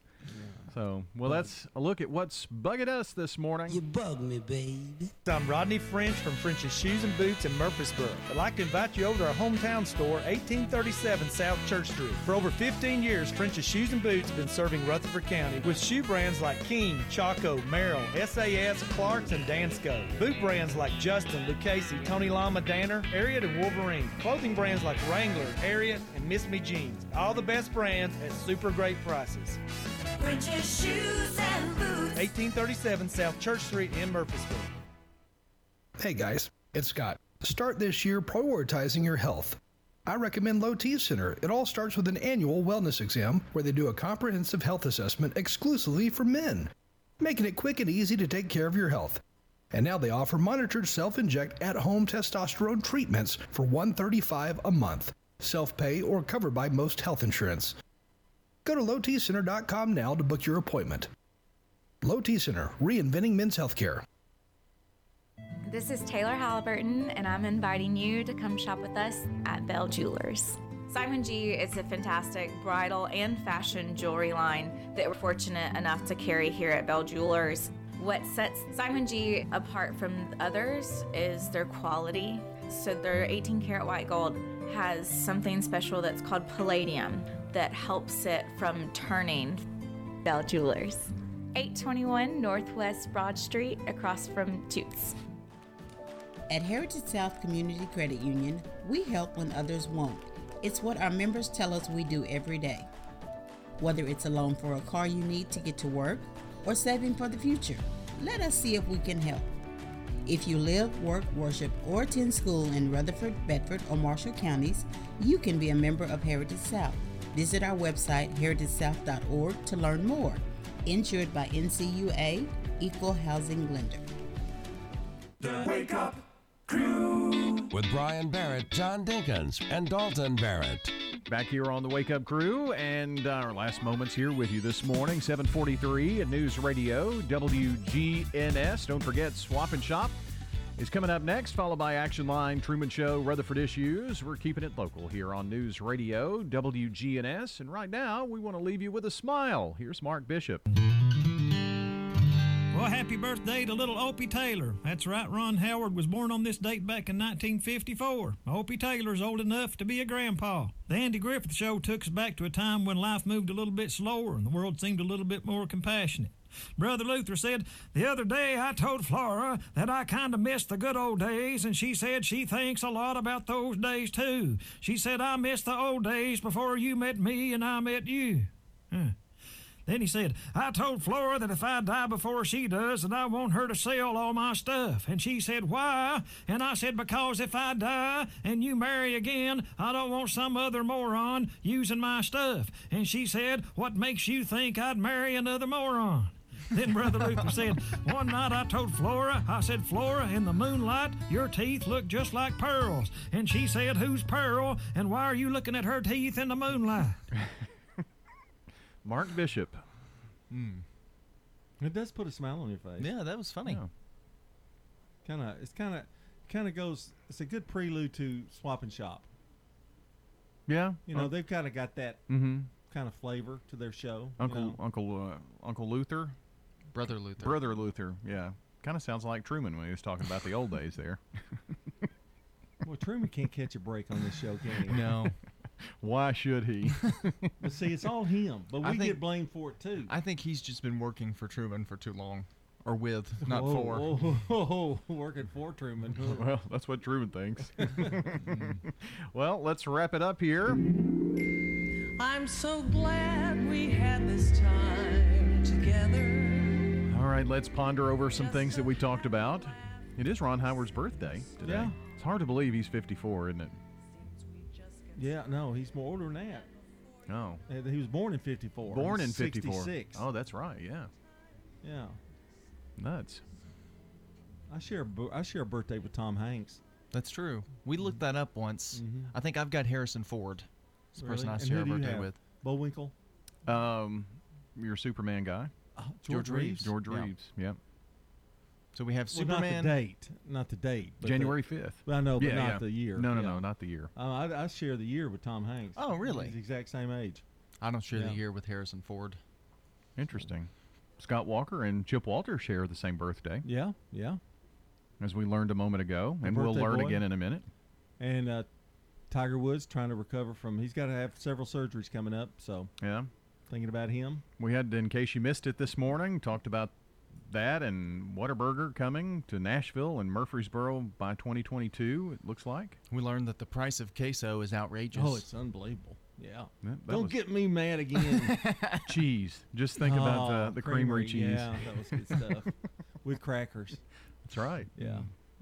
So, well, that's a look at what's bugging us this morning. You bug me, baby. I'm Rodney French from French's Shoes and Boots in Murfreesboro. I'd like to invite you over to our hometown store, 1837 South Church Street. For over 15 years, French's Shoes and Boots have been serving Rutherford County with shoe brands like King, Chaco, Merrell, SAS, Clark's, and Dansko. Boot brands like Justin, Lucchese, Tony Lama, Danner, Ariat, and Wolverine. Clothing brands like Wrangler, Ariat, and Miss Me Jeans. All the best brands at super great prices. French's Shoes and Boots. 1837 South Church Street in Murfreesboro. Hey guys, it's Scott. Start this year prioritizing your health. I recommend Low T Center. It all starts with an annual wellness exam where they do a comprehensive health assessment exclusively for men, making it quick and easy to take care of your health. And now they offer monitored self-inject at-home testosterone treatments for 135 a month, self-pay or covered by most health insurance. Go to lowtcenter.com now to book your appointment. Low T Center, reinventing men's healthcare. This is Taylor Halliburton, and I'm inviting you to come shop with us at Bell Jewelers. Simon G is a fantastic bridal and fashion jewelry line that we're fortunate enough to carry here at Bell Jewelers. What sets Simon G apart from others is their quality. So, their 18 karat white gold has something special that's called palladium that helps it from turning. Bell Jewelers, 821 Northwest Broad Street, across from Toots. At Heritage South Community Credit Union, we help when others won't. It's what our members tell us we do every day. Whether it's a loan for a car you need to get to work or saving for the future, let us see if we can help. If you live, work, worship, or attend school in Rutherford, Bedford, or Marshall counties, you can be a member of Heritage South. Visit our website, heritagesouth.org, to learn more. Insured by NCUA, Equal Housing Lender. The Wake Up Crew. With Brian Barrett, John Dinkins, and Dalton Barrett. Back here on the Wake Up Crew, and our last moments here with you this morning, 743 at News Radio, WGNS. Don't forget, Swap and Shop is coming up next, followed by Action Line, Truman Show, Rutherford Issues. We're keeping it local here on News Radio, WGNS. And right now, we want to leave you with a smile. Here's Mark Bishop. Well, happy birthday to little Opie Taylor. That's right, Ron Howard was born on this date back in 1954. Opie Taylor's old enough to be a grandpa. The Andy Griffith Show took us back to a time when life moved a little bit slower and the world seemed a little bit more compassionate. Brother Luther said, The other day I told Flora that I kind of missed the good old days, and she said she thinks a lot about those days too. She said, I miss the old days before you met me and I met you. Huh. Then he said, I told Flora that if I die before she does, that I want her to sell all my stuff. And she said, Why? And I said, Because if I die and you marry again, I don't want some other moron using my stuff. And she said, What makes you think I'd marry another moron? Then Brother Luther said, One night I told Flora, I said, Flora, in the moonlight, your teeth look just like pearls. And she said, Who's Pearl? And why are you looking at her teeth in the moonlight? Mark Bishop. It does put a smile on your face. Yeah, that was funny. Kind of, it's kind of, kind of goes. It's a good prelude to Swap and Shop. Yeah, You know, they've kind of got that Mhm. kind of flavor to their show. you Uncle know. Uncle uh, Uncle Luther, Brother Luther, Brother Luther. Yeah, kind of sounds like Truman when he was talking about the old days there. Well, Truman can't catch a break on this show, can he? No. Why should he? but see, it's all him. But we I think- get blamed for it too. I think he's just been working for Truman for too long, or with, not Whoa, for. whoa, whoa, whoa, working for Truman. well, that's what Truman thinks. well, let's wrap it up here. I'm so glad we had this time together. All right, let's ponder over some things that we talked about. It is Ron Howard's birthday today. Yeah. It's hard to believe he's 54, isn't it? Yeah, no, he's more older than that. Oh. Uh, He was born in '54. Born in He's 54. 66. Oh, that's right. Yeah. Yeah. Nuts. I share a I share a birthday with Tom Hanks. That's true. We looked that up once. I think I've got Harrison Ford. It's the person I share a do you birthday have? with. Bullwinkle. Um, your Superman guy, George George Reeves. George Yeah. Reeves. Yep. So we have Well, not the Superman. date, not the date. but January the- 5th. I know, but not the year. No, no, Yeah. no, not the year. Uh, I, I share the year with Tom Hanks. Oh, really? He's the exact same age. I don't share Yeah. the year with Harrison Ford. Interesting. Scott Walker and Chip Walter share the same birthday. Yeah, yeah. As we learned a moment ago, and we'll birthday learn boy. again in a minute. And uh, Tiger Woods trying to recover from. He's got to have several surgeries coming up. So Yeah. Thinking about him. We had, in case you missed it this morning, talked about that and Whataburger coming to Nashville and Murfreesboro by 2022. It looks like. We learned that the price of queso is outrageous. Oh, it's unbelievable. Yeah. That- that Don't was- get me mad again. cheese. Just think about Oh, the, the creamery, cheese. Yeah, that was good stuff. With crackers. That's right. Yeah.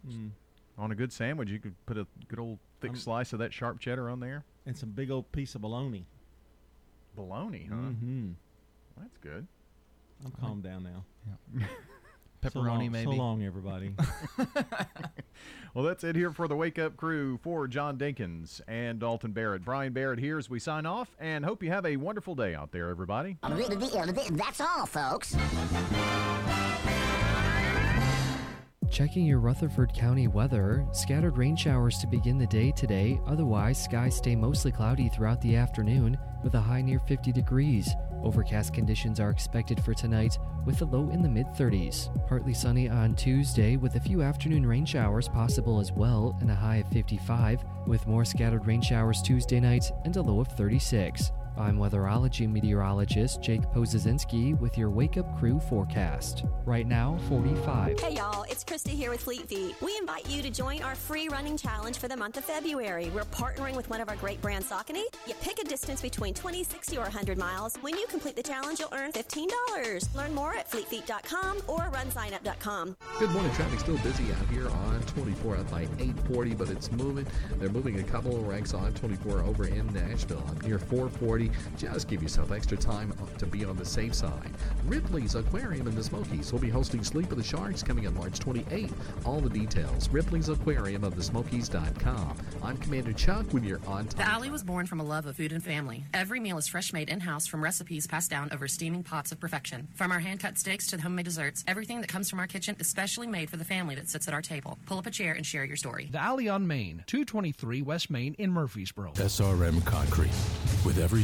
Mm. On a good sandwich, you could put a good old thick I'm- slice of that sharp cheddar on there. And some big old piece of bologna. Bologna, huh? Mm-hmm. That's good. I'm calmed down now. Yeah. So Pepperoni, long- maybe. So long, everybody. Well, that's it here for the Wake Up Crew for John Dinkins and Dalton Barrett. Brian Barrett here as we sign off, and hope you have a wonderful day out there, everybody. That's all, folks. Checking your Rutherford County weather, scattered rain showers to begin the day today. Otherwise, skies stay mostly cloudy throughout the afternoon with a high near 50 degrees. Overcast conditions are expected for tonight with a low in the mid 30s. Partly sunny on Tuesday with a few afternoon rain showers possible as well and a high of 55 with more scattered rain showers Tuesday night and a low of 36. I'm weatherology meteorologist Jake Pozazinski with your Wake Up Crew forecast. Right now, 45. Hey y'all, it's Krista here with Fleet Feet. We invite you to join our free running challenge for the month of February. We're partnering with one of our great brands, Saucony. You pick a distance between 20, 60, or 100 miles. When you complete the challenge, you'll earn $15. Learn more at fleetfeet.com or runsignup.com. Good morning. Traffic still busy out here on 24 up by 840, but it's moving. They're moving a couple of ranks on 24 over in Nashville. Up near 440. Just give yourself extra time to be on the safe side. Ripley's Aquarium in the Smokies will be hosting Sleep of the Sharks coming on March 28th. All the details, Ripley's Aquarium of the Smokies.com. I'm Commander Chuck with your on The. Alley was born from a love of food and family. Every meal is fresh made in house from recipes passed down over steaming pots of perfection. From our hand cut steaks to the homemade desserts, everything that comes from our kitchen is specially made for the family that sits at our table. Pull up a chair and share your story. The Alley on Main, 223 West Main in Murfreesboro. SRM Concrete. With every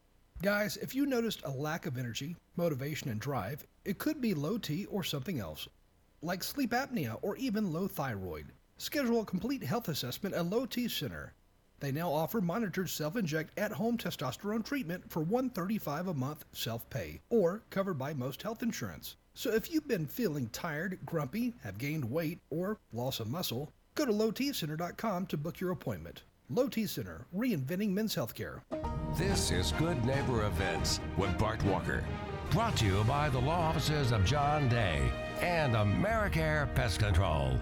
Guys, if you noticed a lack of energy, motivation, and drive, it could be low T or something else, like sleep apnea or even low thyroid. Schedule a complete health assessment at Low T Center. They now offer monitored self-inject at-home testosterone treatment for 135 a month self-pay or covered by most health insurance. So if you've been feeling tired, grumpy, have gained weight, or loss of muscle, go to lowtcenter.com to book your appointment. Low T Center, reinventing men's healthcare. This is Good Neighbor Events with Bart Walker. Brought to you by the law offices of John Day and Americare Pest Control.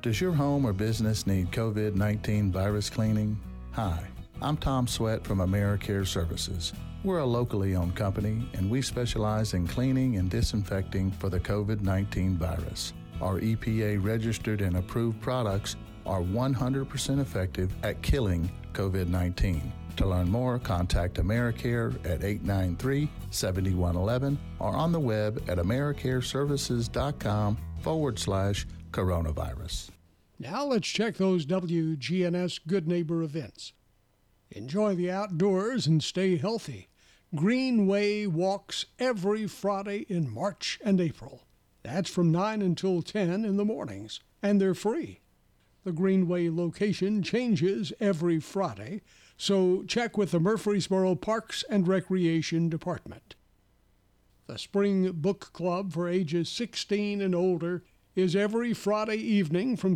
Does your home or business need COVID 19 virus cleaning? Hi, I'm Tom Sweat from AmeriCare Services. We're a locally owned company and we specialize in cleaning and disinfecting for the COVID 19 virus. Our EPA registered and approved products are 100% effective at killing COVID 19. To learn more, contact AmeriCare at 893 7111 or on the web at AmeriCareServices.com forward slash coronavirus. Now let's check those WGNS Good Neighbor events. Enjoy the outdoors and stay healthy. Greenway walks every Friday in March and April. That's from 9 until 10 in the mornings, and they're free. The Greenway location changes every Friday, so check with the Murfreesboro Parks and Recreation Department. The Spring Book Club for ages 16 and older is every Friday evening from